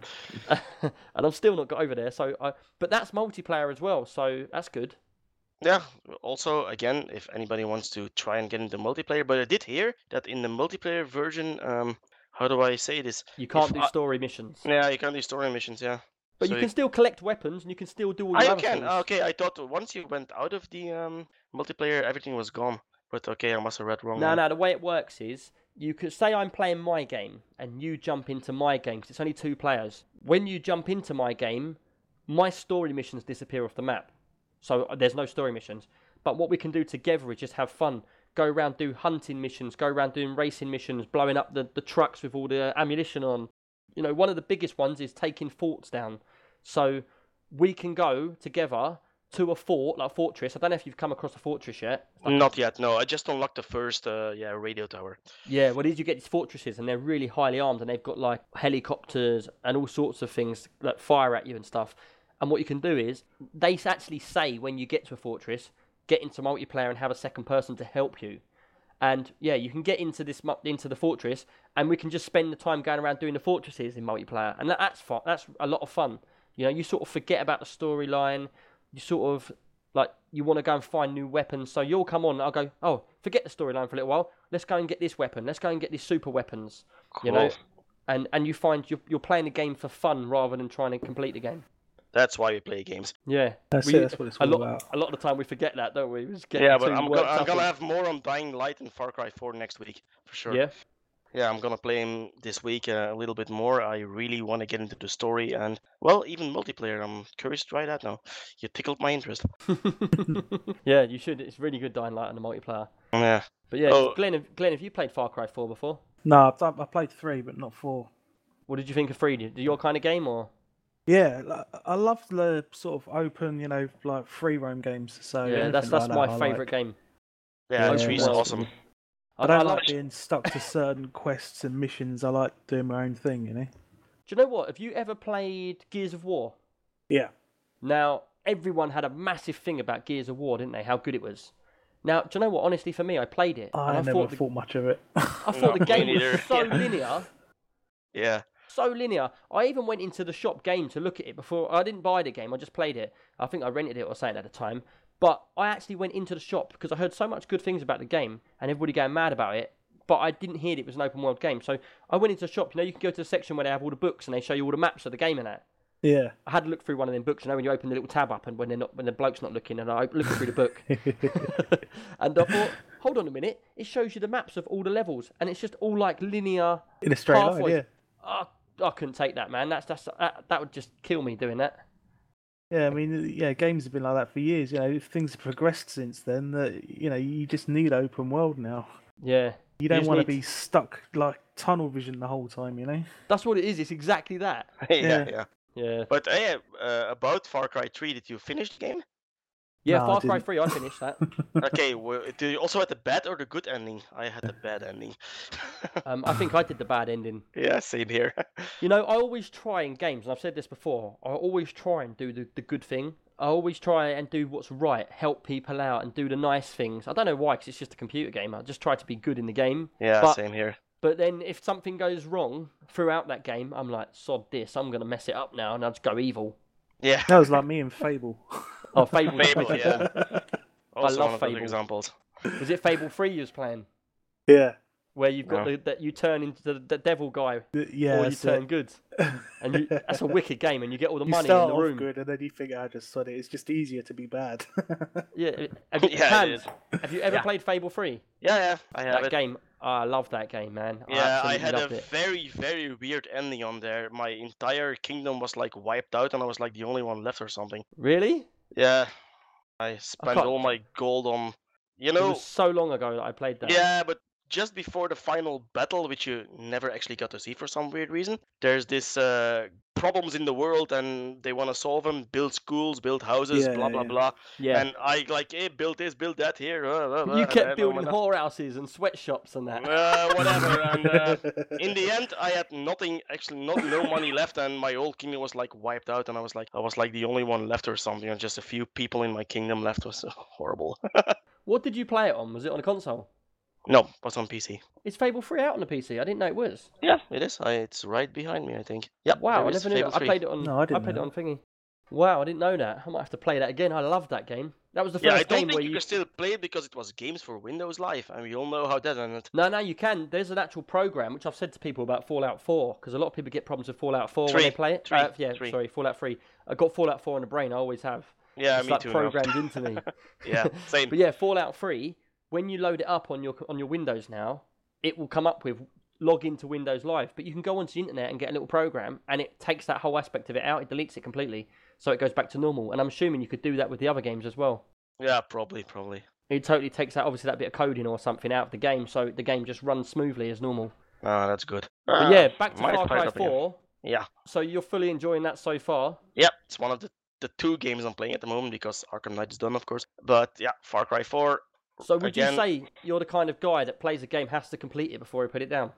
and I've still not got over there. So, I, but that's multiplayer as well, so that's good. Yeah. Also, again, if anybody wants to try and get into multiplayer, but I did hear that in the multiplayer version, um, how do I say this? You can't If do I- story missions, Yeah, you can't do story missions. Yeah. But so you can still collect weapons and you can still do all Ah, the you other can. things. Okay, I thought once you went out of the um, multiplayer, everything was gone. But okay, I must have read wrong. No, then. no. The way it works is you could say I'm playing my game and you jump into my game because it's only two players. When you jump into my game, my story missions disappear off the map, so uh, there's no story missions. But what we can do together is just have fun. Go around, do hunting missions. Go around doing racing missions, blowing up the, the trucks with all the ammunition on. You know, one of the biggest ones is taking forts down. So we can go together to a fort, like a fortress. I don't know if you've come across a fortress yet. Not yet. No, I just unlocked the first, uh, yeah, radio tower. Yeah, well, these you get these fortresses, and they're really highly armed, and they've got like helicopters and all sorts of things that fire at you and stuff. And what you can do is they actually say when you get to a fortress, get into multiplayer and have a second person to help you. And yeah, you can get into this into the fortress, and we can just spend the time going around doing the fortresses in multiplayer, and that, that's fun. That's a lot of fun. You know, you sort of forget about the storyline. You sort of like you want to go and find new weapons. So you'll come on. I'll go. Oh, forget the storyline for a little while. Let's go and get this weapon. Let's go and get these super weapons. Cool. You know, and and you find you're you're playing the game for fun rather than trying to complete the game. That's why we play games. Yeah, That's we, it. That's what it's a all lot. about. A lot of the time we forget that, don't we? We just get Yeah, but I'm, worked gonna, I'm gonna have more on Dying Light and Far Cry 4 next week for sure. Yeah, Yeah, I'm gonna play him this week uh, a little bit more. I really want to get into the story and, well, even multiplayer. I'm curious to try that now. You tickled my interest. yeah, you should. It's really good Dying Light on the multiplayer. Yeah. But yeah, Oh. Glenn, have, Glenn, have you played Far Cry 4 before? No, I've I played three, but not four. What did you think of 3? Did your kind of game or? Yeah, like, I love the sort of open, you know, like free roam games. So yeah, that's that's like my that favourite like. game. Yeah, Yeah, three's well, awesome. I I, don't I like love- being stuck to certain quests and missions. I like doing my own thing, you know. Do you know what? Have you ever played Gears of War? Yeah, Now, everyone had a massive thing about Gears of War, didn't they? How good it was. Now, do you know what? Honestly, for me, I played it. I and never thought the, thought much of it. I thought the game was neither. so Yeah. linear. Yeah. So linear. I even went into the shop game to look at it before. I didn't buy the game. I just played it. I think I rented it or something at the time. But I actually went into the shop because I heard so much good things about the game and everybody going mad about it. But I didn't hear it was an open world game. So I went into the shop. You know, you can go to the section where they have all the books and they show you all the maps of the game and that. yeah, I had to look through one of them books. You know, when you open the little tab up and when they're not, when the bloke's not looking, and I looked through the book, and I thought, hold on a minute, it shows you the maps of all the levels, and it's just all like linear. in a straight line. Pathways. Yeah, Oh, I couldn't take that, man. That's that's that, that would just kill me doing that. yeah. I mean, yeah, games have been like that for years. You know, if things have progressed since then. That you know, you just need open world now. Yeah, You don't want to need- be stuck like tunnel vision the whole time. You know. that's what it is. It's exactly that. yeah, Yeah. yeah. Yeah, But uh, yeah, uh, about Far Cry 3, did you finish the game? Yeah. No, I Far Cry didn't. Three, I finished that. okay, well, do you also have the bad or the good ending? I had the bad ending. Um, I think I did the bad ending. yeah, same here. You know, I always try in games, and I've said this before. I always try and do the, the good thing. I always try and do what's right, help people out, and do the nice things. I don't know why, because it's just a computer game. I just try to be good in the game. yeah, But- same here. But then if something goes wrong throughout that game, I'm like, sod this, I'm gonna mess it up now, and I'll just go evil. Yeah, That was like me in Fable. Oh, Fable. Fable, yeah. Also love one Fable. examples. Was it Fable Three you was playing, yeah, where you've got No. the, that you turn into the, the devil guy, th- yeah. or you turn it. good, and you, that's a wicked game, and you get all the You money start in the off room. good, and then you figure, I just sod it. It's just easier to be bad. Yeah, have you, Yeah, it Hans, have you ever Yeah. played Fable Three? Yeah, yeah, I have That it. game, oh, I love that game, man. Yeah, I absolutely had a it. very, very weird ending on there. My entire kingdom was like wiped out, and I was like the only one left or something. Really? Yeah, I spent can't- all my gold on, you It know, was so long ago that I played that. yeah, but just before the final battle, which you never actually got to see for some weird reason, there's this uh, problems in the world, and they want to solve them. Build schools, build houses, Yeah, blah blah yeah. blah. Yeah. And I like, hey, build this, build that here. uh, uh, you kept building whorehouses and sweatshops and that. uh, whatever. and uh, in the end, I had nothing, actually, not no money left, and my whole kingdom was like wiped out, and I was like, I was like the only one left or something, and just a few people in my kingdom left was horrible. What did you play it on? Was it on a console? No, was on PC. Is Fable 3 out on the PC? I didn't know it was. Yeah, it is. I, it's right behind me, I think. Yep. Wow, I is never knew. Fable That. I played it on. No, I didn't I played know it on thingy. Wow, I didn't know that. I might have to play that again. I loved that game. That was the Yeah, first I don't game think where you you. can still play it because it was games for Windows Live, and we all know how that ended. No, no, you can. There's an actual program which I've said to people about Fallout 4 because a lot of people get problems with Fallout 4 when they play it. three, Uh, yeah, three. sorry, Fallout 3. I got Fallout 4 in the brain. I always have. Yeah, it's me like too. now. programmed into me. Yeah, same. But yeah, Fallout 3, when you load it up on your on your Windows now, it will come up with log into Windows Live. But you can go onto the internet and get a little program, and it takes that whole aspect of it out. It deletes it completely, so it goes back to normal. And I'm assuming you could do that with the other games as well. Yeah, probably, probably. It totally takes out obviously that bit of coding or something out of the game, so the game just runs smoothly as normal. Ah, that's good. But Ah, yeah, back to might Far Cry up again. 4. Yeah, So you're fully enjoying that so far. yeah. It's one of the the two games I'm playing at the moment because Arkham Knight is done, of course. But yeah, Far Cry 4. So would Again- you say you're the kind of guy that plays a game has to complete it before he put it down?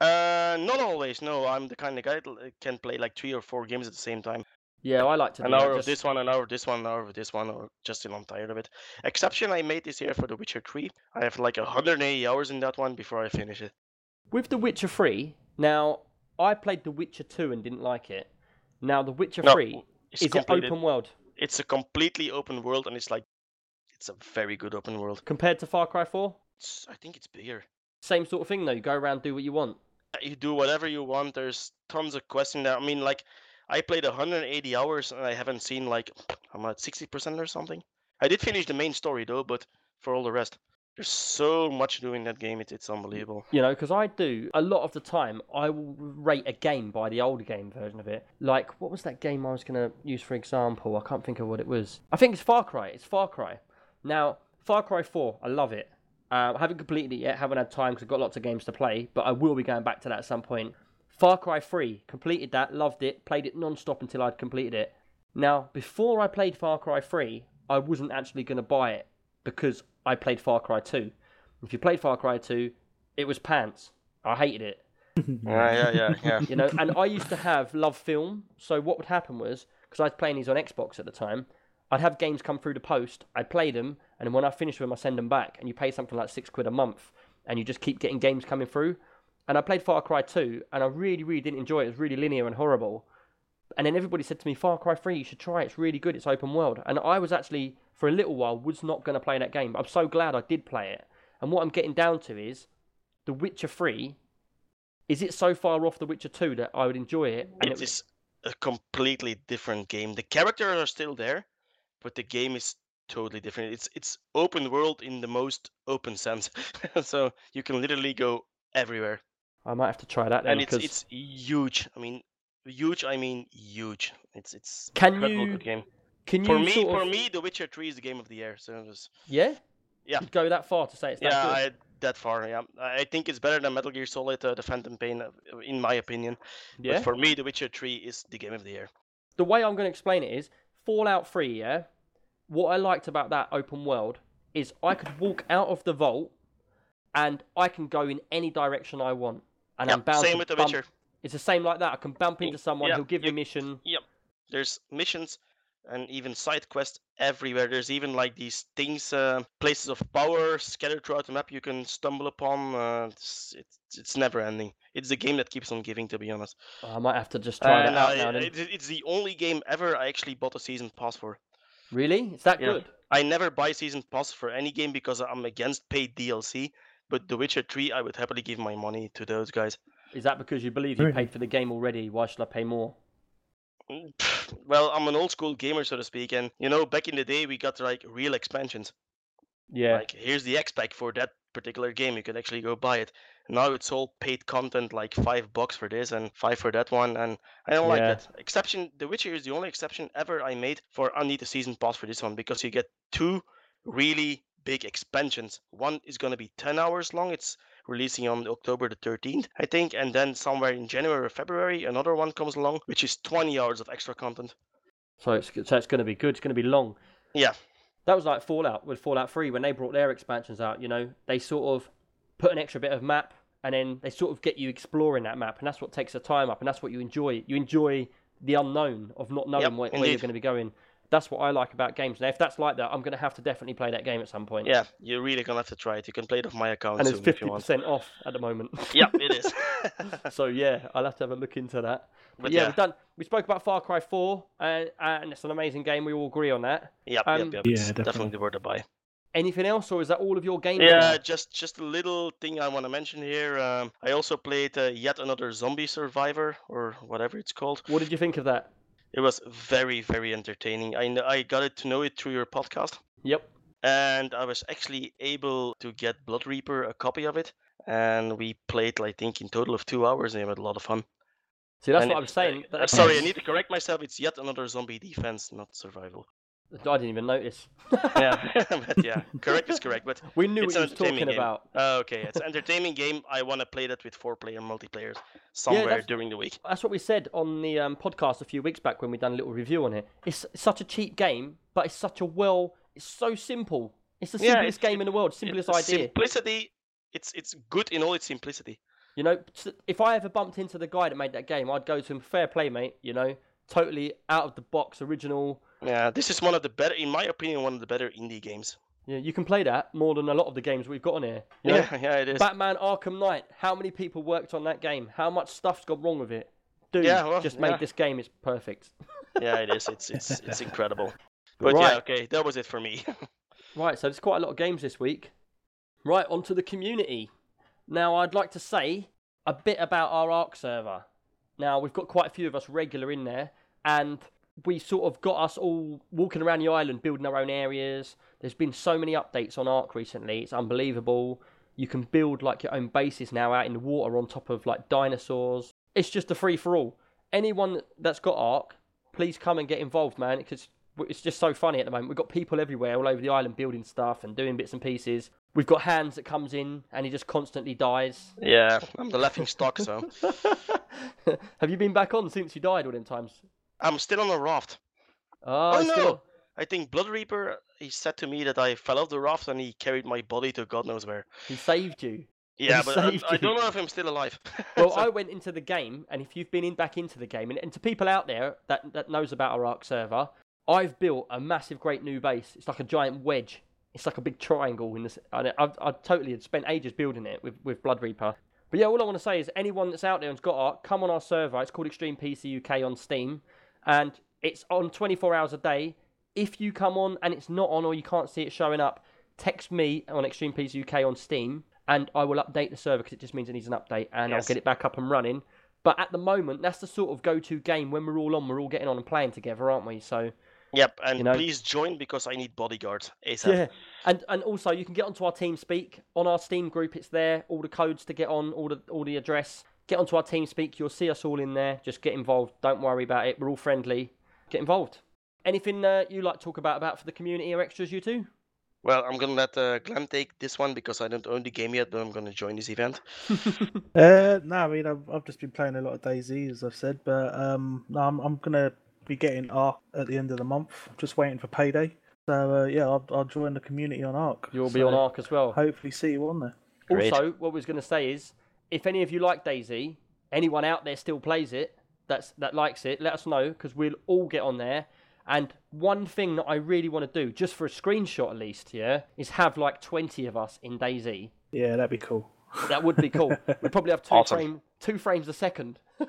Uh, not always. No, I'm the kind of guy that can play like three or four games at the same time. Yeah, I like to An hour of just- this one, an hour of this one, an hour of this one, or just till I'm tired of it. Exception I made this year for The Witcher 3. I have like 180 hours in that one before I finish it. With The Witcher 3, now I played The Witcher 2 and didn't like it. Now The Witcher No, 3 It's is it open world It's a completely open world, and it's like it's a very good open world. compared to Far Cry 4? It's, I think it's bigger. Same sort of thing though. You go around do what you want. Uh, you do whatever you want. There's tons of quests in there. I mean, like I played 180 hours, and I haven't seen like I'm at 60% or something. I did finish the main story though, but for all the rest, there's so much to do in that game. It, it's unbelievable. You know, because I do a lot of the time. I will rate a game by the older game version of it. Like, what was that game I was going to use for example? I can't think of what it was. I think it's Far Cry. It's Far Cry. Now, Far Cry 4, I love it. Uh, I haven't completed it yet. Haven't had time because I've got lots of games to play. But I will be going back to that at some point. Far Cry 3, completed that, loved it, played it non-stop until I'd completed it. Now, before I played Far Cry 3, I wasn't actually going to buy it because I played Far Cry 2. If you played Far Cry 2, it was pants. I hated it. Yeah, yeah, yeah, yeah. You know, and I used to have LoveFilm. So what would happen was, because I was playing these on Xbox at the time, I'd have games come through the post, I'd play them, and when I finish them, I send them back, and you pay something like six quid a month, and you just keep getting games coming through. And I played Far Cry 2, and I really, really didn't enjoy it. It was really linear and horrible. And then everybody said to me, Far Cry 3, you should try it. It's really good. It's open world. And I was actually, for a little while, was not going to play that game. I'm so glad I did play it. And what I'm getting down to is, The Witcher 3, is it so far off The Witcher 2 that I would enjoy it? And It was- is a completely different game. The characters are still there, but the game is totally different. It's it's open world in the most open sense. so you can literally go everywhere. I might have to try that then. and it's 'cause- it's huge. I mean huge I mean huge. It's it's Can incredible you- good game. Can you For me for of- me The Witcher 3 is the game of the year. So it was Yeah? Yeah. You'd go that far to say it's that yeah, good? I, that far. Yeah, I think it's better than Metal Gear Solid: uh, The Phantom Pain, uh, in my opinion. yeah? But for me, The Witcher 3 is the game of the year. the way I'm going to explain it is Fallout 3, yeah? What I liked about that open world is I could walk out of the vault and I can go in any direction I want. And Yeah, I'm bound same to with The bump- Witcher. It's the same like that. I can bump into someone yeah, who'll give me a you- mission. There's missions and even side quests everywhere. There's even like these things, uh, places of power scattered throughout the map you can stumble upon. Uh, it's, it's it's never ending. It's the game that keeps on giving, to be honest. I might have to just try And that out I- now it- it's the only game ever I actually bought a season pass for. Really? It's that Yeah. good? I never buy season pass for any game because I'm against paid DLC. But The Witcher 3, I would happily give my money to those guys. Is that because you believe you Really? paid for the game already? Why should I pay more? Mm, Well, I'm an old school gamer, so to speak, and you know, back in the day, we got like real expansions. Yeah. Like, here's the X pack for that particular game. You could actually go buy it. Now it's all paid content, like five bucks for this and five for that one, and I don't like that. Exception: The Witcher is the only exception ever I made for I need a season pass for this one because you get two really big expansions. One is gonna be 10 hours long. It's releasing on October the 13th, I think, and then somewhere in January or February, another one comes along, which is 20 hours of extra content. So it's so it's going to be good. It's going to be long. Yeah. That was like Fallout with Fallout 3 when they brought their expansions out. You know, they sort of put an extra bit of map, and then they sort of get you exploring that map, and that's what takes the time up, and that's what you enjoy. You enjoy the unknown of not knowing Yep, where, where you're going to be going. That's what I like about games. Now, if that's like that, I'm going to have to definitely play that game at some point. Yeah, you're really gonna have to try it. You can play it off my account and it's soon if you fifty want. percent off at the moment. Yeah, it is. so yeah, I'll have to have a look into that. But, But yeah, yeah. we've done. We spoke about Far Cry 4, and, and it's an amazing game. We all agree on that. yep, Um, yep, yep. Yeah, definitely. definitely worth a buy. Anything else, or is that all of your games? Yeah, just just a little thing I want to mention here. Um, I also played uh, yet another Zombie Survivor or whatever it's called. What did you think of that? It was very very entertaining. I kn- I got it to know it through your podcast, Yep. and I was actually able to get Blood Reaper a copy of it, and we played I think in total of two hours, and we had a lot of fun. See, that's And what I'm saying. uh, sorry, I need to correct myself. It's yet another zombie defense, not survival. I didn't even notice. Yeah, but yeah, correct is correct. But we knew it's what an you was talking entertaining game. about. Uh, okay, it's an entertaining game. I want to play that with four-player multiplayer somewhere that's- during the week. That's what we said on the um, podcast a few weeks back when we done a little review on it. It's such a cheap game, but it's such a well. It's so simple. It's the Yeah, simplest it's- game in the world. Simplest It's idea. Simplicity. It's it's good in all its simplicity. You know, if I ever bumped into the guy that made that game, I'd go to him, fair play, mate. You know, totally out of the box, original. Yeah, this is one of the better, in my opinion, one of the better indie games. Yeah, you can play that more than a lot of the games we've got on here. You know? Yeah, yeah, it is. Batman Arkham Knight. How many people worked on that game? How much stuff's gone wrong with it? Dude, Yeah, well, just yeah. made this game. It's perfect. yeah, it is. It's it's it's incredible. But yeah, Right. okay, that was it for me. Right, so there's quite a lot of games this week. Right, onto the community. Now, I'd like to say a bit about our Ark server. Now, we've got quite a few of us regular in there, and we sort of got us all walking around the island, building our own areas. There's been so many updates on Ark recently, it's unbelievable. You can build like your own bases now out in the water on top of like dinosaurs. It's just a free for all. Anyone that's got Ark, please come and get involved, man, because it's just so funny at the moment. We've got people everywhere, all over the island, building stuff and doing bits and pieces. We've got hands that comes in and he just constantly dies. yeah, I'm the laughing stock, so Have you been back on since you died all them times? I'm still on a raft. Oh, Oh, still. no! I think Blood Reaper. He said to me that I fell off the raft and he carried my body to God knows where. He saved you. Yeah, He but I, saved I don't know if I'm still alive. Well, So- I went into the game, and if you've been in back into the game, and, and to people out there that, that knows about our Ark server, I've built a massive, great new base. It's like a giant wedge. It's like a big triangle in this. And I've, I've totally had spent ages building it with, with Blood Reaper. But yeah, all I want to say is anyone that's out there and's got Ark, come on our server. It's called Extreme PC UK on Steam, and it's on 24 hours a day. If you come on and it's not on or you can't see it showing up, text me on Extreme PC UK on Steam, and I will update the server because it just means it needs an update, and I'll get it back up and running. But at the moment, that's the sort of go-to game when we're all on. We're all getting on and playing together, aren't we? So Yep, and You know? please join because I need bodyguards ASAP. yeah, and and also you can get onto our TeamSpeak on our Steam group. It's there, all the codes to get on, all the all the address. Get onto our TeamSpeak. You'll see us all in there. Just get involved. Don't worry about it. We're all friendly. Get involved. Anything uh, you like to talk about about for the community or extras, you two? Well, I'm gonna let uh, Glenn take this one because I don't own the game yet, but I'm gonna join this event. Uh, no, I mean I've, I've just been playing a lot of DayZ, as I've said, but um, no, I'm I'm gonna be getting Ark at the end of the month. Just waiting for payday. So uh, yeah, I'll, I'll join the community on Ark. You'll be on Ark as well. Hopefully, see you on there. Great. Also, what we was going to say is, if any of you like DayZ, anyone out there still plays it, that's that likes it, let us know because we'll all get on there. And one thing that I really want to do, just for a screenshot at least, yeah, is have like twenty of us in DayZ. Yeah, that'd be cool. That would be cool. We'd probably have two Awesome. frame, two frames a second.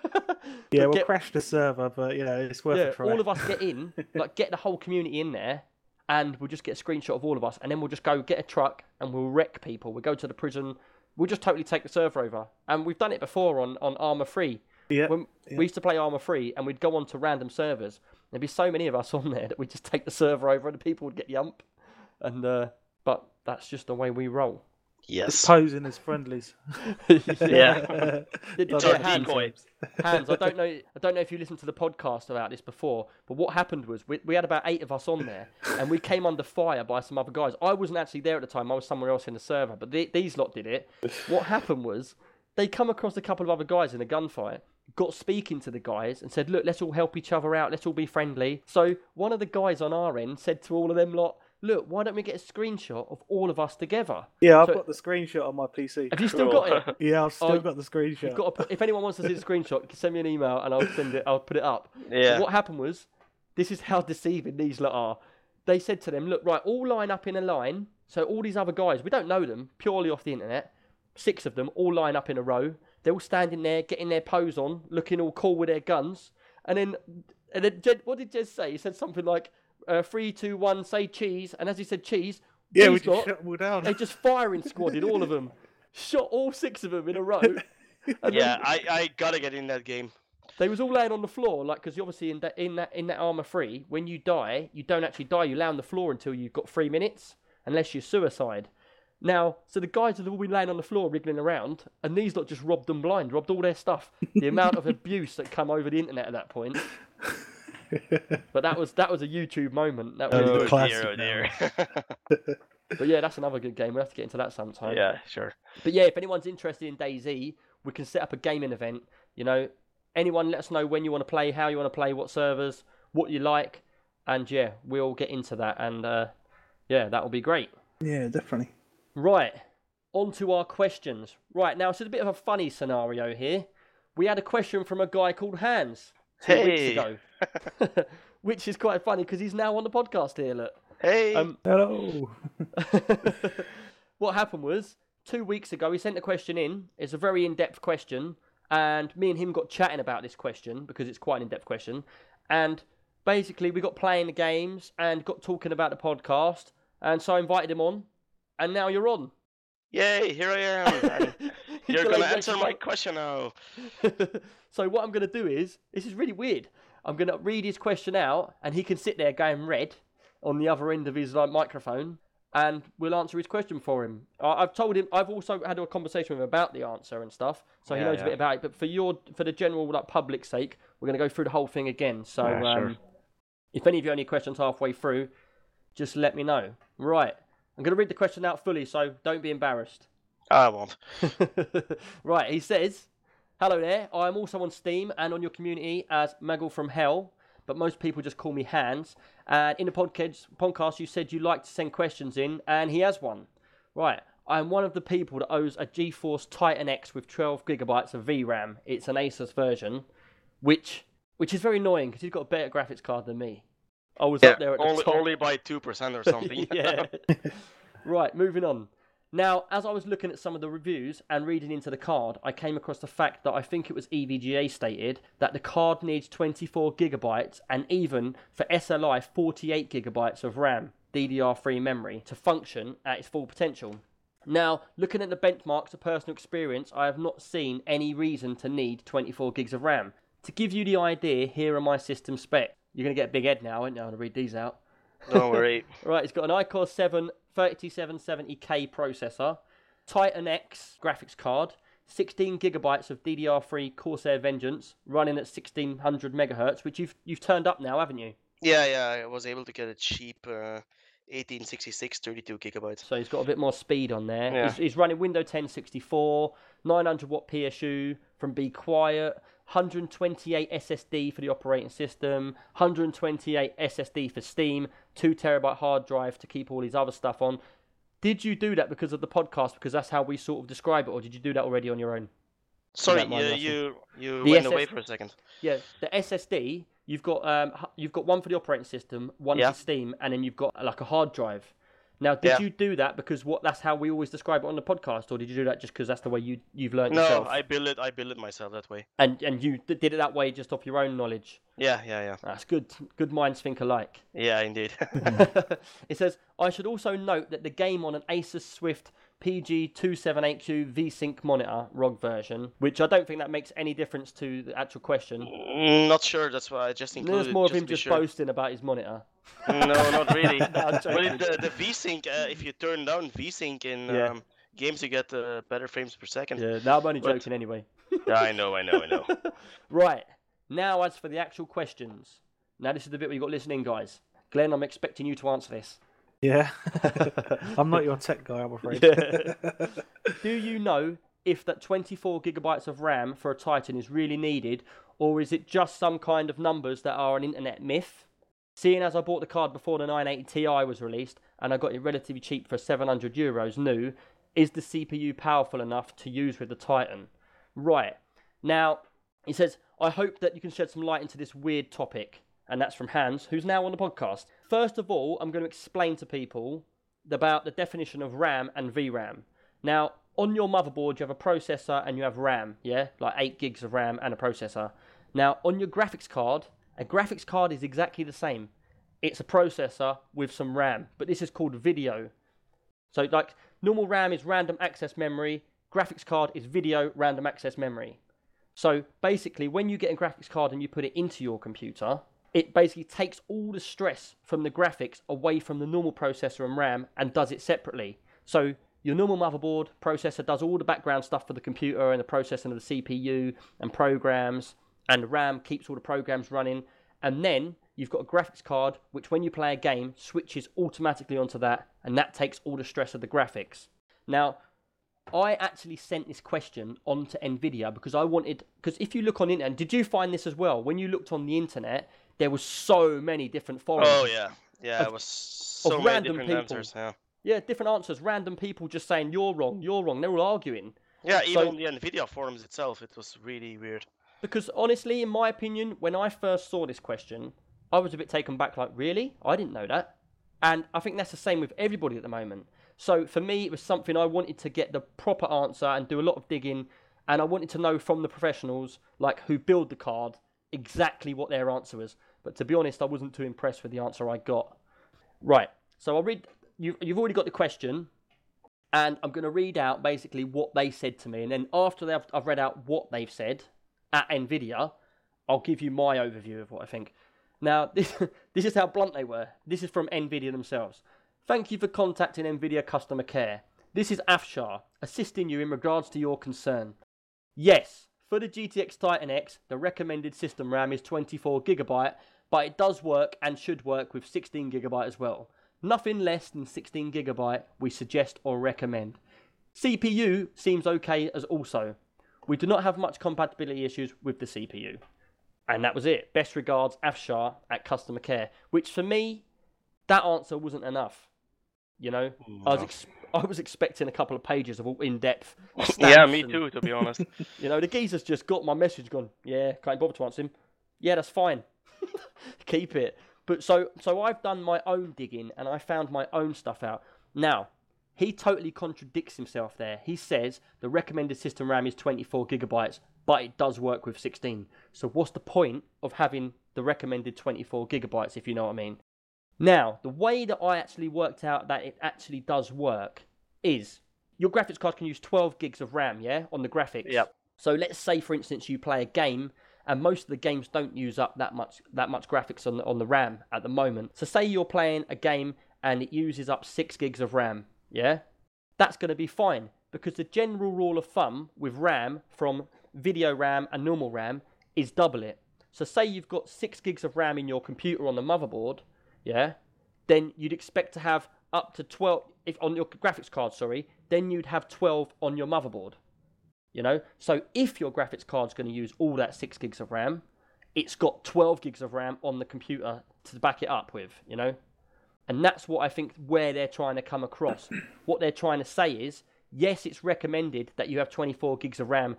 Yeah, we'll get- crash the server, but you know it's worth yeah, a try. all of us get in, like get the whole community in there, and we'll just get a screenshot of all of us, and then we'll just go get a truck and we'll wreck people. We'll go to the prison. We'll just totally take the server over, and we've done it before on on Arma 3. Yeah, When yeah. we used to play Arma 3, and we'd go on to random servers. There'd be so many of us on there that we'd just take the server over, and the people would get the ump. And uh, but that's just the way we roll. Just Yes. posing as friendlies. Yeah. Did- Does yeah, that Hans, decoy. Hans, I don't know. I don't know if you listened to the podcast about this before, but what happened was we, we had about eight of us on there, and we came under fire by some other guys. I wasn't actually there at the time; I was somewhere else in the server. But the, these lot did it. What happened was they come across a couple of other guys in a gunfight, got speaking to the guys, and said, "Look, let's all help each other out. Let's all be friendly." So one of the guys on our end said to all of them lot. Look, why don't we get a screenshot of all of us together? Yeah, I've So- got the screenshot on my PC. Have you still Cool. got it? Yeah, I've still Oh, got the screenshot. You've got to put, if anyone wants to see the screenshot, send me an email and I'll send it. I'll put it up. Yeah. So what happened was this is how deceiving these lot are. They said to them, look, right, all line up in a line. So all these other guys, we don't know them, purely off the internet. Six of them all line up in a row. They're all standing there, getting their pose on, looking all cool with their guns. And then, and then Jed, what did Jed say? He said something like, uh, three, two, one, say cheese. And as he said cheese, Yeah, we these just lot, shut them all down. they just firing squadded all of them. Shot all six of them in a row. Yeah, then I, I gotta get in that game. they was all laying on the floor, like because obviously in that in that in that Arma 3, when you die, you don't actually die. You lay on the floor until you've got three minutes, unless you're suicide. Now, so the guys have all been laying on the floor wriggling around, and these lot just robbed them blind, robbed all their stuff. The amount of abuse that come over the internet at that point. But that was that was a YouTube moment. That was, Oh, dear, classic oh dear. but yeah, that's another good game. We'll have to get into that sometime. yeah, sure. But yeah, if anyone's interested in DayZ, we can set up a gaming event. You know, anyone let us know when you want to play, how you want to play, what servers, what you like, and yeah, we'll get into that. And uh, yeah, that will be great. Yeah, definitely. Right, on to our questions. Right now, it's a bit of a funny scenario here. We had a question from a guy called Hans two weeks ago, which is quite funny because he's now on the podcast here. Look. Hey. Um, Hello. what happened was two weeks ago he sent a question in. It's a very in-depth question, and me and him got chatting about this question because it's quite an in-depth question. And basically, we got playing the games and got talking about the podcast, and so I invited him on, and now you're on. Yay, here I am. You're gonna answer my question now. so what I'm going to do is this is really weird. I'm going to read his question out, and he can sit there going red on the other end of his like microphone, and we'll answer his question for him. I- I've told him. I've also had a conversation with him about the answer and stuff, so he Yeah, knows a bit about it. But for your for the general like public sake, we're going to go through the whole thing again. So Yeah, sure. um, if any of you have any questions halfway through, just let me know. Right. I'm going to read the question out fully, so don't be embarrassed. I won't. right, he says, Hello there, I am also on Steam and on your community as Maggle from Hell, but most people just call me Hans. And in the podcast, podcast, you said you like to send questions in, and he has one. Right, I am one of the people that owes a GeForce Titan X with 12 gigabytes of VRAM. It's an Asus version, which which is very annoying because he's got a better graphics card than me. I was up there at the only, top. only by 2% or something. yeah. right, moving on. Now, as I was looking at some of the reviews and reading into the card, I came across the fact that I think it was EVGA stated that the card needs 24 gigabytes and even for SLI 48 gigabytes of RAM, DDR3 memory, to function at its full potential. Now, looking at the benchmarks of personal experience, I have not seen any reason to need 24 gigs of RAM. To give you the idea, here are my system specs. You're going to get a big head now, aren't you? I'm going to read these out. Don't worry. Right, it's got an iCore 7 3770K processor, Titan X graphics card, 16 gigabytes of DDR3 Corsair Vengeance running at 1600 megahertz, which you've you've turned up now, haven't you? Yeah, yeah, I was able to get a cheap uh, 1866 32 gigabytes. So he's got a bit more speed on there. Yeah. He's, he's running Windows 10 64, 900 watt PSU from Be Quiet, 128 SSD for the operating system, 128 SSD for Steam, 2 terabyte hard drive to keep all his other stuff on. Did you do that because of the podcast? Because that's how we sort of describe it, or did you do that already on your own? Sorry, you you, you The went SS away for a second. Yeah, the SSD you've got um you've got one for the operating system, one Yeah. for Steam, and then you've got like a hard drive. Now, did Yeah. you do that because what that's how we always describe it on the podcast, or did you do that just because that's the way you you've learned No, yourself? I build it. I build it myself that way. And and you did it that way just off your own knowledge. Yeah, yeah, yeah, That's good. Good minds think alike. yeah. Indeed. it says I should also note that the game on an Asus Swift PG278Q VSync monitor ROG version, which I don't think that makes any difference to the actual question. Mm, Not sure. That's why I just included. There's more of him just sure. boasting about his monitor. No, not really. I'm But the, the VSync, uh, if you turn down VSync in Yeah. um, games, you get uh, better frames per second. Yeah, no, I'm only But- joking anyway. Yeah, I know, I know, I know. Right, now as for the actual questions. Now this is the bit where you've got listening, guys. Glenn, I'm expecting you to answer this. Yeah. I'm not your tech guy, I'm afraid. Do you know if that 24 gigabytes of RAM for a Titan is really needed, or is it just some kind of numbers that are an internet myth? Seeing as I bought the card before the 980 Ti was released and I got it relatively cheap for 700 euros new, is the CPU powerful enough to use with the Titan? Right. Now, he says, I hope that you can shed some light into this weird topic. And that's from Hans, who's now on the podcast. First of all, I'm going to explain to people about the definition of RAM and VRAM. Now, on your motherboard, you have a processor and you have RAM, yeah, like 8 gigs of RAM and a processor. Now, on your graphics card, a graphics card is exactly the same. It's a processor with some RAM, but this is called video. So, like, normal RAM is random access memory, graphics card is video random access memory. So, basically, when you get a graphics card and you put it into your computer, it basically takes all the stress from the graphics away from the normal processor and RAM and does it separately. So, your normal motherboard processor does all the background stuff for the computer and the processing of the CPU and programs, and RAM keeps all the programs running. And then you've got a graphics card which, when you play a game, switches automatically onto that, and that takes all the stress of the graphics. Now, I actually sent this question on to Nvidia because I wanted because if you look on internet, did you find this as well? When you looked on the internet, there was so many different forums. Oh yeah, yeah, Of- it was so many random different people. answers. Yeah, Yeah, different answers. Random people just saying you're wrong, you're wrong. They're all arguing. yeah. Even So- on the Nvidia forums itself, it was really weird. Because honestly, in my opinion, when I first saw this question, I was a bit taken back. Like, really? I didn't know that. And I think that's the same with everybody at the moment. So for me, it was something I wanted to get the proper answer and do a lot of digging. And I wanted to know from the professionals, like who build the card, exactly what their answer was. But to be honest, I wasn't too impressed with the answer I got. Right. So I'll read. You've, you've already got the question, and I'm going to read out basically what they said to me. And then after they've, I've read out what they've said at Nvidia, I'll give you my overview of what I think. Now, this, this is how blunt they were. This is from Nvidia themselves. Thank you for contacting Nvidia customer care. This is Afshar, assisting you in regards to your concern. Yes, for the GTX Titan X, the recommended system RAM is 24GB, but it does work and should work with 16GB as well. Nothing less than 16GB we suggest or recommend. CPU seems okay as also. We do not have much compatibility issues with the CPU. And that was it. Best regards, Afshar at customer care. Which for me, that answer wasn't enough. You know, oh, I was ex- I was expecting a couple of pages of all in-depth. yeah, stats me and- too. To be honest. You know, the geezer's just got my message. Gone. Yeah, can't bother to answer him. Yeah, that's fine. Keep it. But so so I've done my own digging and I found my own stuff out. Now, he totally contradicts himself there. He says the recommended system RAM is 24 gigabytes, but it does work with 16. So what's the point of having the recommended 24 gigabytes if you know what I mean? Now, the way that I actually worked out that it actually does work is your graphics card can use 12 gigs of RAM, yeah, on the graphics. Yep. So let's say, for instance, you play a game, and most of the games don't use up that much that much graphics on the, on the RAM at the moment. So say you're playing a game and it uses up six gigs of RAM, yeah, that's going to be fine because the general rule of thumb with RAM from video RAM and normal RAM is double it. So say you've got six gigs of RAM in your computer on the motherboard, yeah, then you'd expect to have up to 12 if on your graphics card, sorry, then you'd have 12 on your motherboard. You know, so if your graphics card's going to use all that six gigs of RAM, it's got 12 gigs of RAM on the computer to back it up with. You know, and that's what I think where they're trying to come across. what they're trying to say is, yes, it's recommended that you have 24 gigs of RAM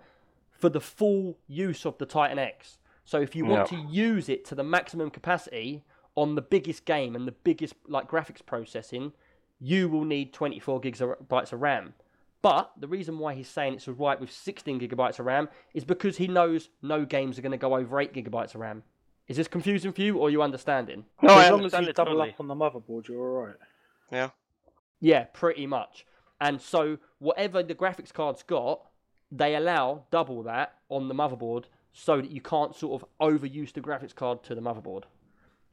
for the full use of the Titan X. So if you want Yeah. to use it to the maximum capacity on the biggest game and the biggest like graphics processing, you will need 24 gigs of bytes of RAM. But the reason why he's saying it's alright with 16 gigabytes of RAM is because he knows no games are going to go over 8 gigabytes of RAM. Is this confusing for you, or are you understanding? No, as I long as understand you double totally. up on the motherboard, you're all right. Yeah. Yeah, pretty much. And so whatever the graphics card's got, they allow double that on the motherboard so that you can't sort of overuse the graphics card to the motherboard.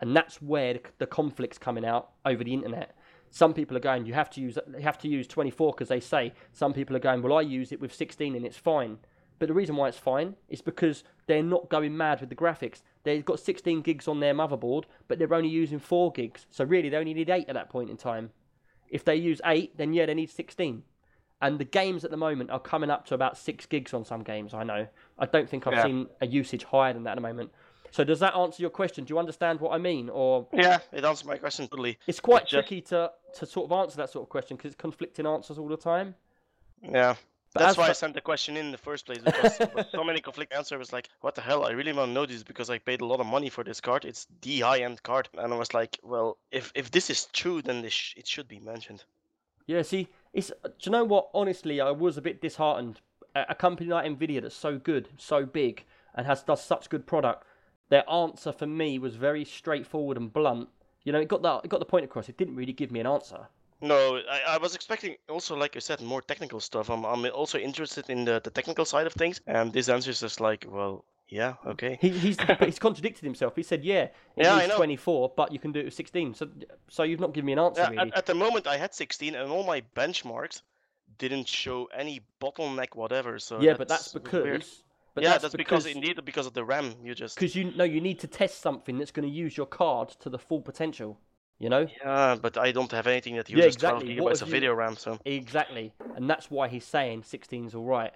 And that's where the, the conflict's coming out over the internet. Some people are going, you have to use you have to use 24 because they say. Some people are going, well, I use it with 16 and it's fine. But the reason why it's fine is because they're not going mad with the graphics. They've got 16 gigs on their motherboard, but they're only using 4 gigs. So really, they only need 8 at that point in time. If they use 8, then yeah, they need 16. And the games at the moment are coming up to about 6 gigs on some games, I know. I don't think I've Yeah. seen a usage higher than that at the moment. So does that answer your question? Do you understand what I mean? Or Yeah, it answered my question totally. it's quite It's just- tricky to, to sort of answer that sort of question because it's conflicting answers all the time. Yeah. But That's why I sent the question in in the first place because so many conflict answers. Was like, what the hell? I really want to know this because I paid a lot of money for this card. It's the high-end card, and I was like, well, if if this is true, then this sh- it should be mentioned. Yeah, see, it's do you know what? Honestly, I was a bit disheartened. A, a company like Nvidia that's so good, so big, and has does such good product. Their answer for me was very straightforward and blunt. You know, it got the it got the point across. It didn't really give me an answer. No, I, I was expecting also, like you said, more technical stuff. I'm I'm also interested in the, the technical side of things, and this answer is just like, well, yeah, okay. He, he's he's contradicted himself. He said, "Yeah, it Yeah, I needs 24, but you can do it with 16." So, so you've not given me an answer Yeah, really. at, at the moment, I had 16, and all my benchmarks didn't show any bottleneck whatever. So yeah, but that's weird. Because. But yeah, that's, that's, because, indeed because of the RAM. You just because you know you need to test something that's going to use your card to the full potential. You know. yeah, but I don't have anything that uses Yeah, exactly. 12 What gigabytes of you- video RAM. So Exactly, and that's why he's saying 16's all right.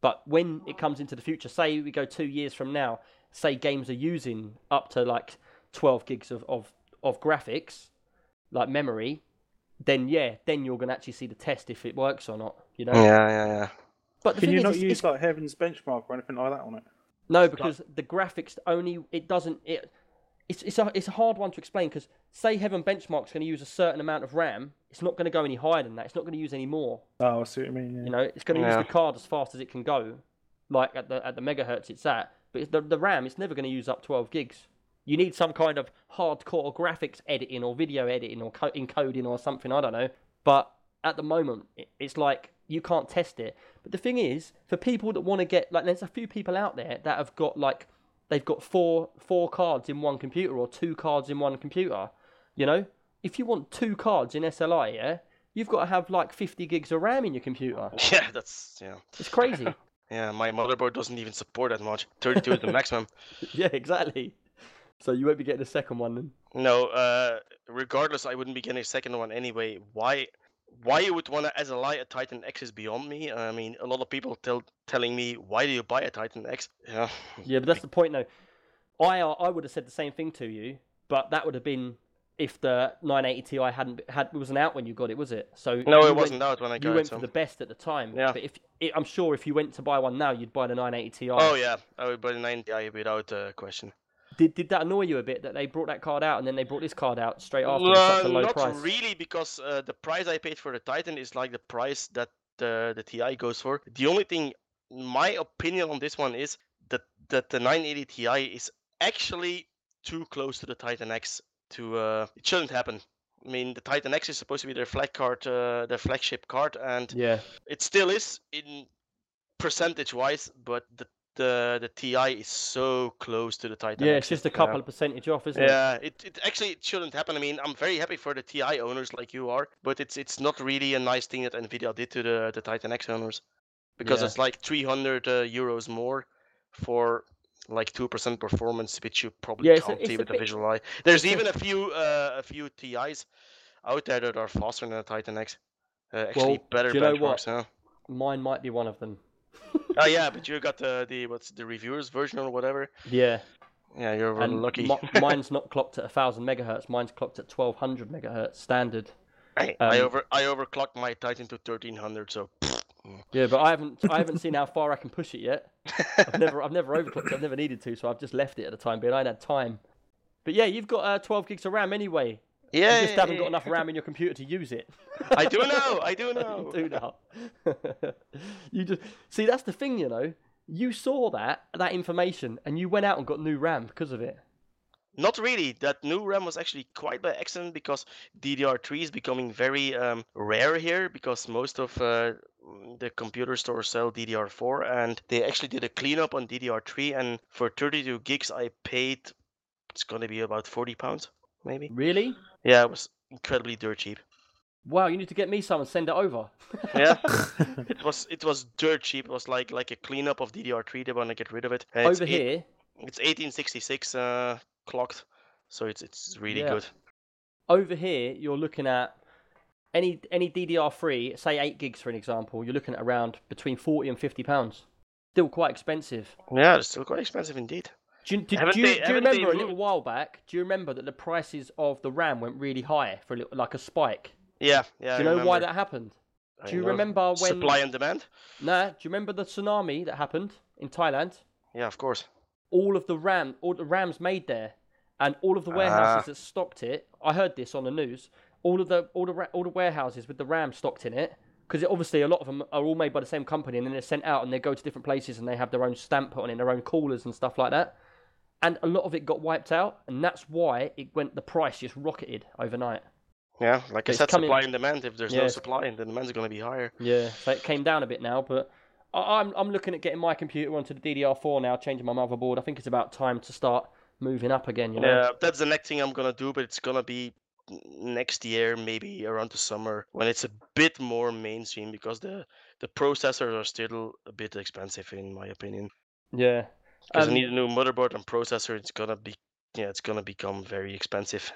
But when it comes into the future, say we go two years from now, say games are using up to like 12 gigs of, of, of graphics, like memory, then yeah, then you're going to actually see the test if it works or not, you know? yeah, yeah, yeah. But the Can thing you is, not it's- use it's- like Heaven's benchmark or anything like that on it? no, because the graphics only, it doesn't, it, it's, it's, a, it's a hard one to explain because say Heaven Benchmark's going to use a certain amount of RAM, it's not going to go any higher than that, it's not going to use any more. Oh, I see what you mean. Yeah. You know, it's going to Yeah. use the card as fast as it can go, like at the at the megahertz it's at. But it's the the RAM, it's never going to use up 12 gigs. You need some kind of hardcore graphics editing or video editing or co- encoding or something. I don't know. But at the moment, it, it's like you can't test it. But the thing is, for people that want to get like, there's a few people out there that have got like they've got four four cards in one computer or two cards in one computer. You know, if you want two cards in SLI, yeah, you've got to have like 50 gigs of RAM in your computer. Yeah, that's yeah, It's crazy. yeah. My motherboard doesn't even support that much. 32 is the maximum. yeah, exactly. So you won't be getting a second one then. No, uh, regardless, I wouldn't be getting a second one anyway. Why? Why you would want to SLI, a Titan X is beyond me. I mean, a lot of people tell telling me, why do you buy a Titan X? Yeah, Yeah, but that's the point, though. I uh, I would have said the same thing to you, but that would have been if the 980 Ti hadn't had wasn't out when you got it, was it? So no, it went- wasn't out when I You got went it. So. for the best at the time. Yeah. But if I'm sure if you went to buy one now, you'd buy the 980 Ti. Oh yeah, I would buy the 90i without uh, question. Did did that annoy you a bit that they brought that card out and then they brought this card out straight after at such a Uh, low not price? really, because uh, the price I paid for the Titan is like the price that the the Ti goes for. The only thing, my opinion on this one is that that the 980 Ti is actually too close to the Titan X. To uh, it shouldn't happen. I mean, the Titan X is supposed to be their flag card, uh, their flagship card, and Yeah. it still is in percentage wise, but the the the Ti is so close to the Titan Yeah, it's just a couple of percentage off, isn't it? yeah, it, it actually it shouldn't happen. I mean, I'm very happy for the TI owners like you are, but it's it's not really a nice thing that Nvidia did to the the Titan X owners, because Yeah. it's like 300 uh, euros more for like two percent performance, which you probably Yeah, can't see with the bit- visual eye. There's even a few uh, a few TIs out there that are faster than the Titan X. Uh, actually, Well, better do you know what? Huh? Mine might be one of them. oh yeah, but you got the the what's the reviewers version or whatever. Yeah. Yeah, you're And lucky. mi- mine's not clocked at a thousand megahertz. Mine's clocked at twelve hundred megahertz standard. I, I um, over I overclocked my Titan to 1300, so Yeah, but I haven't I haven't seen how far I can push it yet. I've never I've never overclocked. it, I've never needed to, so I've just left it at the time being. I had time. But yeah, you've got uh, twelve gigs of RAM anyway. Yeah, You just haven't got enough RAM in your computer to use it. I do know, I do know. you do now. you just see that's the thing, you know. You saw that that information and you went out and got new RAM because of it. Not really. That new RAM was actually quite by accident because DDR3 is becoming very um, rare here because most of uh, the computer stores sell DDR4 and they actually did a cleanup on DDR3 and for 32 gigs I paid it's gonna be about 40 pounds maybe. Really? Yeah, it was incredibly dirt cheap. Wow, you need to get me some and send it over. Yeah, it was it was dirt cheap. It was like like a cleanup of DDR3. They want to get rid of it. And it's over eight- here, It's 1866 uh, clocked, so it's it's really Yeah. good. over here, you're looking at any any DDR3, say eight gigs for an example. You're looking at around between forty and fifty pounds. Still quite expensive. Yeah, it's still quite expensive indeed. Do you, do, do you, they- do you haven't they remember a little while back? Do you remember that the prices of the RAM went really high for a little, like a spike? Yeah, yeah. do you I know why that happened? I Do you know. remember when? supply and demand? Nah. Do you remember the tsunami that happened in Thailand? Yeah, of course. all of the ram all the rams made there and all of the warehouses Ah. that stocked it i heard this on the news all of the all the all the warehouses with the ram stocked in it because obviously a lot of them are all made by the same company and then they're sent out and they go to different places and they have their own stamp put on it their own coolers and stuff like that and a lot of it got wiped out and that's why it went the price just rocketed overnight Yeah, like I It's said, coming- supply and demand. If there's no Yes. supply, the demand's going to be higher. Yeah, so it came down a bit now, but I, I'm I'm looking at getting my computer onto the DDR4 now, changing my motherboard. I think it's about time to start moving up again. You know. Yeah, that's the next thing I'm gonna do, but it's gonna be next year, maybe around the summer, when it's a bit more mainstream, because the the processors are still a bit expensive, in my opinion. Yeah. Because Um, I need a new motherboard and processor. It's gonna be, yeah, it's gonna become very expensive.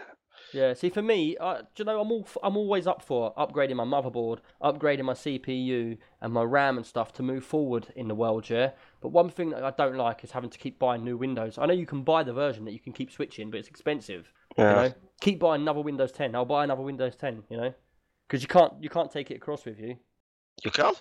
Yeah. See, for me, uh, do you know, I'm all I'm always up for upgrading my motherboard, upgrading my CPU and my RAM and stuff to move forward in the world. Yeah. But one thing that I don't like is having to keep buying new Windows. I know you can buy the version that you can keep switching, but it's expensive. Yeah. You know, keep buying another Windows 10. I'll buy another Windows 10. You know, because you can't you can't take it across with you. You can't.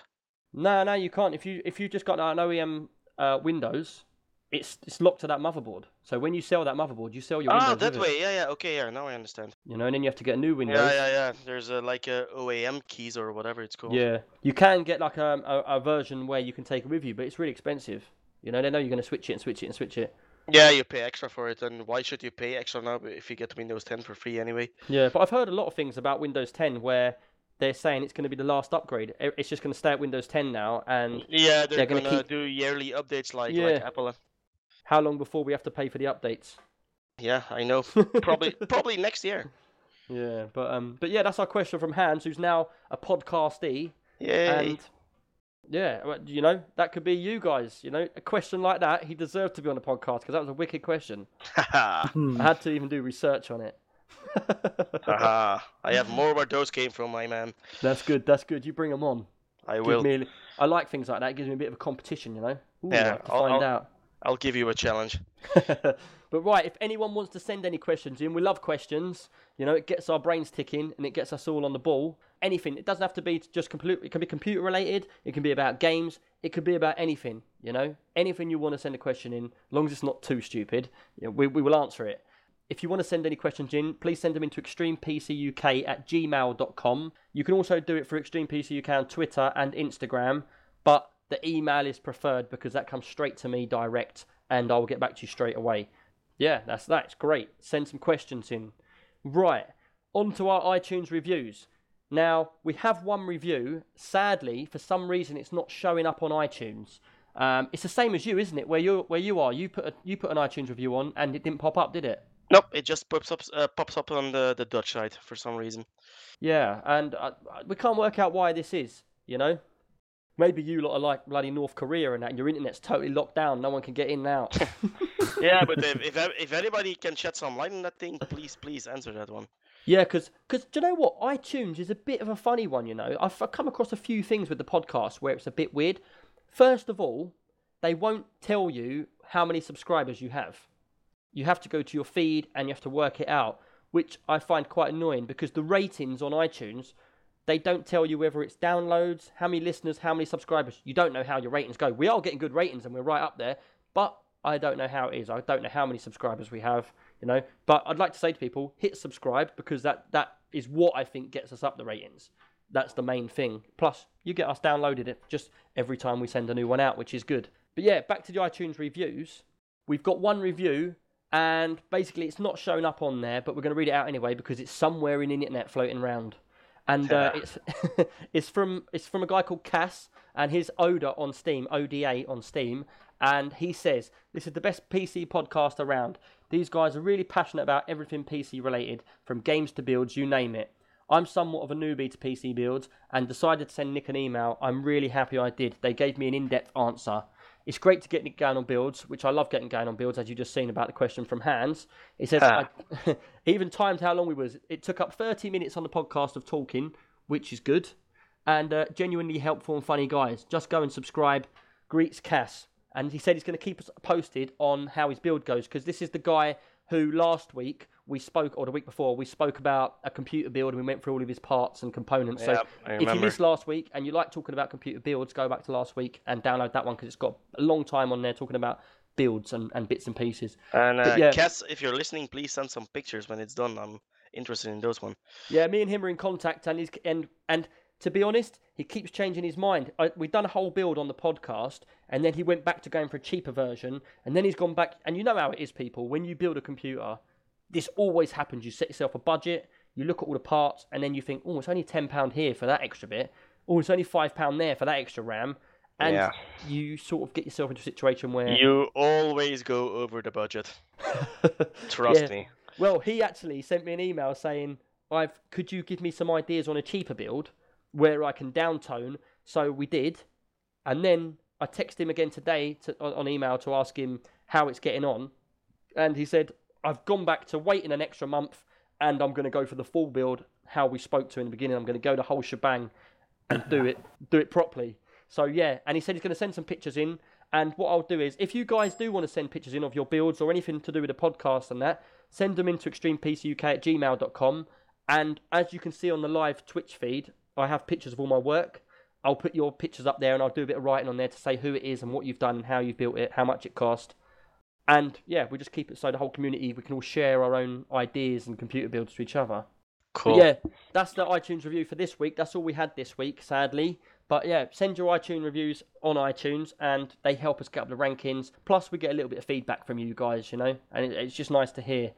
No, no, you can't. If you if you just got an OEM uh, Windows, it's it's locked to that motherboard. So when you sell that motherboard, you sell your Ah, Windows that it, way. Yeah, yeah. Okay, yeah. Now I understand. you know, and then you have to get a new Windows. Yeah, yeah, yeah. There's a, like a OAM keys or whatever it's called. Yeah. you can get like um, a, a version where you can take it with you, but it's really expensive. You know, they know you're going to switch it and switch it and switch it. Yeah, you pay extra for it, and why should you pay extra now if you get Windows 10 for free anyway? Yeah, but I've heard a lot of things about Windows 10 where they're saying it's going to be the last upgrade. It's just going to stay at Windows 10 now, and Yeah, they're, They're gonna gonna, keep- do yearly updates like like Apple. How long before we have to pay for the updates? Yeah, I know. Probably probably next year. Yeah, but um, but yeah, that's our question from Hans, who's now a podcastee. Yay. And yeah, well, you know, that could be you guys. You know, a question like that, he deserved to be on the podcast because that was a wicked question. Hmm. I had to even do research on it. Haha. I have more where those came from, my man. that's good. That's good. You bring them on. I Give will. me a- I like things like that. It gives me a bit of a competition. You know. Ooh, Yeah, like to I'll- find I'll- out. I'll give you a challenge. but right, if anyone wants to send any questions in, we love questions. You know, it gets our brains ticking and it gets us all on the ball. Anything. It doesn't have to be just completely. It can be computer related. It can be about games. It could be about anything. You know, anything you want to send a question in, long as it's not too stupid, you know, we we will answer it. If you want to send any questions in, please send them into extremepcuk at gmail.com. You can also do it for Extreme PC UK on Twitter and Instagram, but the email is preferred because that comes straight to me direct and I will get back to you straight away. Yeah, that's that's great. Send some questions in. Right, on to our iTunes reviews. Now, we have one review. Sadly, for some reason, it's not showing up on iTunes. Um, it's the same as you, isn't it? Where you where you are, you put a, you put an iTunes review on, and it didn't pop up, did it? Nope, it just pops up uh, pops up on the, the Dutch side for some reason. Yeah, and uh, we can't work out why this is. You know, maybe you lot are like bloody North Korea and that. And your internet's totally locked down. No one can get in and out. yeah, but if, if if anybody can shed some light on that thing, please please answer that one. Yeah, because cause, do you know what? iTunes is a bit of a funny one, you know. I've, I've come across a few things with the podcast where it's a bit weird. First of all, they won't tell you how many subscribers you have. You have to go to your feed and you have to work it out, which I find quite annoying because the ratings on iTunes, they don't tell you whether it's downloads, how many listeners, how many subscribers. You don't know how your ratings go. We are getting good ratings and we're right up there, but I don't know how it is. I don't know how many subscribers we have, you know. But I'd like to say to people, hit subscribe because that that is what I think gets us up the ratings. That's the main thing. Plus, you get us downloaded it just every time we send a new one out, which is good. But yeah, back to the iTunes reviews. We've got one review, and basically it's not shown up on there, but we're going to read it out anyway because it's somewhere in the internet floating around. And uh, it's it's from it's from a guy called Cass, and his Oda on Steam, ODA on Steam, and he says this is the best PC podcast around. These guys are really passionate about everything PC related, from games to builds, you name it. I'm somewhat of a newbie to PC builds and decided to send Nick an email. I'm really happy I did. They gave me an in depth answer. It's great to get Nick going on builds, which I love getting going on builds, as you just seen about the question from Hans. He says, Ah. I, even timed how long we was. It took up 30 minutes on the podcast of talking, which is good, and uh, genuinely helpful and funny guys. Just go and subscribe. Greets Cass. And he said he's going to keep us posted on how his build goes, because this is the guy who last week we spoke, or the week before, we spoke about a computer build and we went through all of his parts and components. Yeah, so if you missed last week and you like talking about computer builds, go back to last week and download that one because it's got a long time on there talking about builds and, and bits and pieces. And uh, yeah. Cass, if you're listening, please send some pictures when it's done. I'm interested in those one. Yeah, me and him are in contact, and he's and and to be honest, he keeps changing his mind. I, we've done a whole build on the podcast, and then he went back to going for a cheaper version, and then he's gone back. And you know how it is, people. When you build a computer, this always happens. You set yourself a budget, you look at all the parts, and then you think, oh, it's only ten pound here for that extra bit. Oh, it's only five pound there for that extra RAM, and Yeah. you sort of get yourself into a situation where You always go over the budget. Trust Yeah. me. Well, he actually sent me an email saying, "I've could you give me some ideas on a cheaper build where I can downtone?" So we did, and then I texted him again today to, on, on email to ask him how it's getting on, and he said, "I've gone back to waiting an extra month, and I'm going to go for the full build how we spoke to in the beginning. I'm going to go the whole shebang and do it do it properly." So yeah, and he said he's going to send some pictures in. And what I'll do is, if you guys do want to send pictures in of your builds or anything to do with the podcast and that, send them into extremepcuk at gmail.com. And as you can see on the live Twitch feed, I have pictures of all my work. I'll put your pictures up there and I'll do a bit of writing on there to say who it is and what you've done and how you've built it, how much it cost. And yeah, we just keep it so the whole community, we can all share our own ideas and computer builds to each other. Cool. But yeah, that's the iTunes review for this week. That's all we had this week, sadly. But yeah, send your iTunes reviews on iTunes, and they help us get up the rankings. Plus, we get a little bit of feedback from you guys, you know, and it's just nice to hear.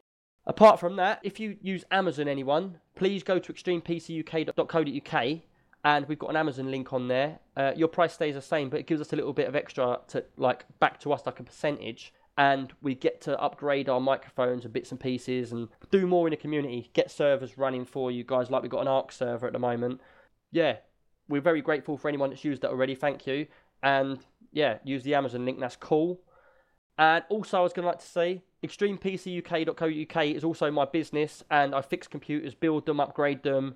Apart from that, if you use Amazon, anyone, please go to extremepcuk.co.uk, and we've got an Amazon link on there. Uh, your price stays the same, but it gives us a little bit of extra to like back to us, like a percentage and we get to upgrade our microphones and bits and pieces and do more in the community, get servers running for you guys like we've got an Ark server at the moment. Yeah, we're very grateful for anyone that's used that already, thank you. And yeah, use the Amazon link, that's cool. And also, I was going to like to say, extremepcuk.co.uk is also my business, and I fix computers, build them, upgrade them,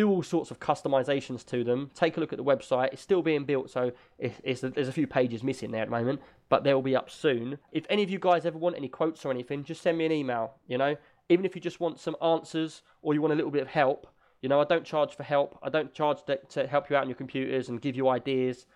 do all sorts of customizations to them. Take a look at the website; it's still being built, so it's, it's there's a few pages missing there at the moment, but they will be up soon. If any of you guys ever want any quotes or anything, just send me an email. You know, even if you just want some answers or you want a little bit of help. You know, I don't charge for help. I don't charge to, to help you out on your computers and give you ideas.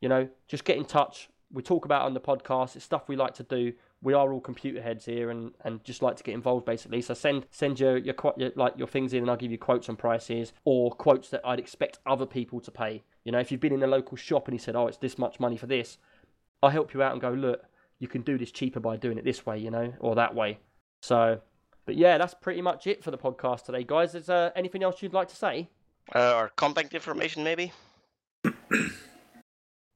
You know, just get in touch. We talk about on the podcast. It's stuff we like to do. We are all computer heads here, and, and just like to get involved basically. So send send your your, your like your things in, and I'll give you quotes on prices or quotes that I'd expect other people to pay. You know, if you've been in a local shop and he said, "Oh, it's this much money for this," I'll help you out and go, "Look, you can do this cheaper by doing it this way," you know, or that way. So, but yeah, that's pretty much it for the podcast today, guys. Is there anything else you'd like to say? Uh, our contact information, maybe.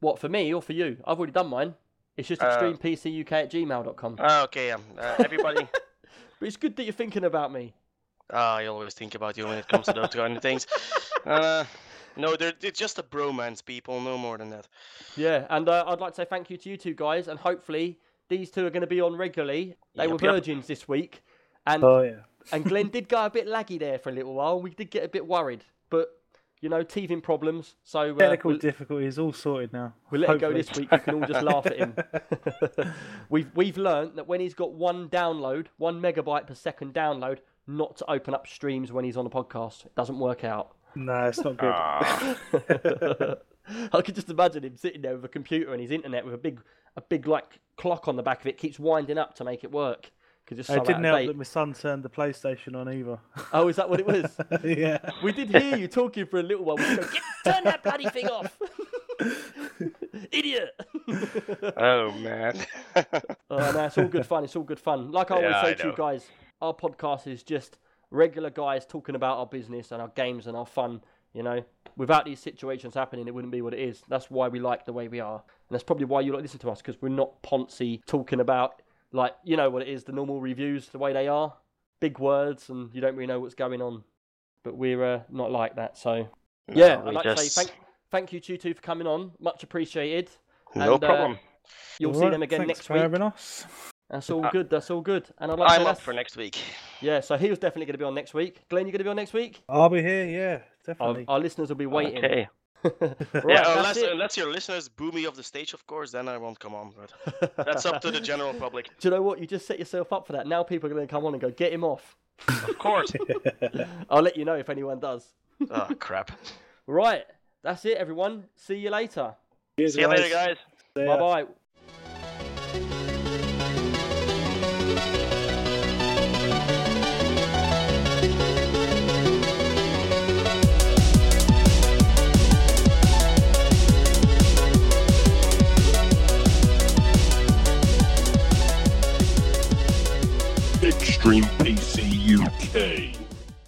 What for me or for you? I've already done mine. It's just Uh, extremepcuk at gmail.com. Ah, okay. Um, uh, everybody. But it's good that you're thinking about me. Ah, I always think about you when it comes to those kind of things. Uh, no, they're, it's just a bromance, people. No more than that. Yeah, and uh, I'd like to say thank you to you two guys, and hopefully these two are going to be on regularly. They Yep, were yep. virgins this week, and Oh yeah. and Glenn did go a bit laggy there for a little while. We did get a bit worried, but you know, teething problems. So uh, Technical we'll, difficulties all sorted now. we'll let it go this week. You can all just laugh at him. we've we've learned that when he's got one download, one megabyte per second download, not to open up streams when he's on a podcast. It doesn't work out. No, it's not good. Ah, I could just imagine him sitting there with a computer and his internet with a big, a big like clock on the back of it, keeps winding up to make it work. Cause it's so it didn't of help date. that my son turned the PlayStation on either. Oh, is that what it was? yeah. we did hear you talking for a little while. We go, turn that bloody thing off, idiot. oh man. Oh, no, it's all good fun. It's all good fun. Like I always Yeah, say I to you guys, our podcast is just regular guys talking about our business and our games and our fun. You know, without these situations happening, it wouldn't be what it is. That's why we like the way we are, and that's probably why you like listen to us because we're not poncy talking about like you know what it is, the normal reviews, the way they are, big words, and you don't really know what's going on. But we're uh, not like that. So yeah, No, I'd we like to say thank thank you to you two for coming on. Much appreciated. No and, uh, problem. You'll see Alright, them again thanks next for week. having us. That's all Uh, good. That's all good. And I'd like to I'm say up that's- for next week. Yeah, so he was definitely going to be on next week. Glenn, you're going to be on next week? I'll be here. Yeah, Our, definitely. our listeners will be waiting. Okay. right, oh, yeah, unless unless your listeners boo me off the stage, of course, then I won't come on. But that's up to the general public. Do you know what? You just set yourself up for that. Now people are going to come on and go, get him off. Of course. I'll let you know if anyone does. oh crap! Right, that's it, everyone. See you later. Cheers, See guys. you later, guys. Bye bye.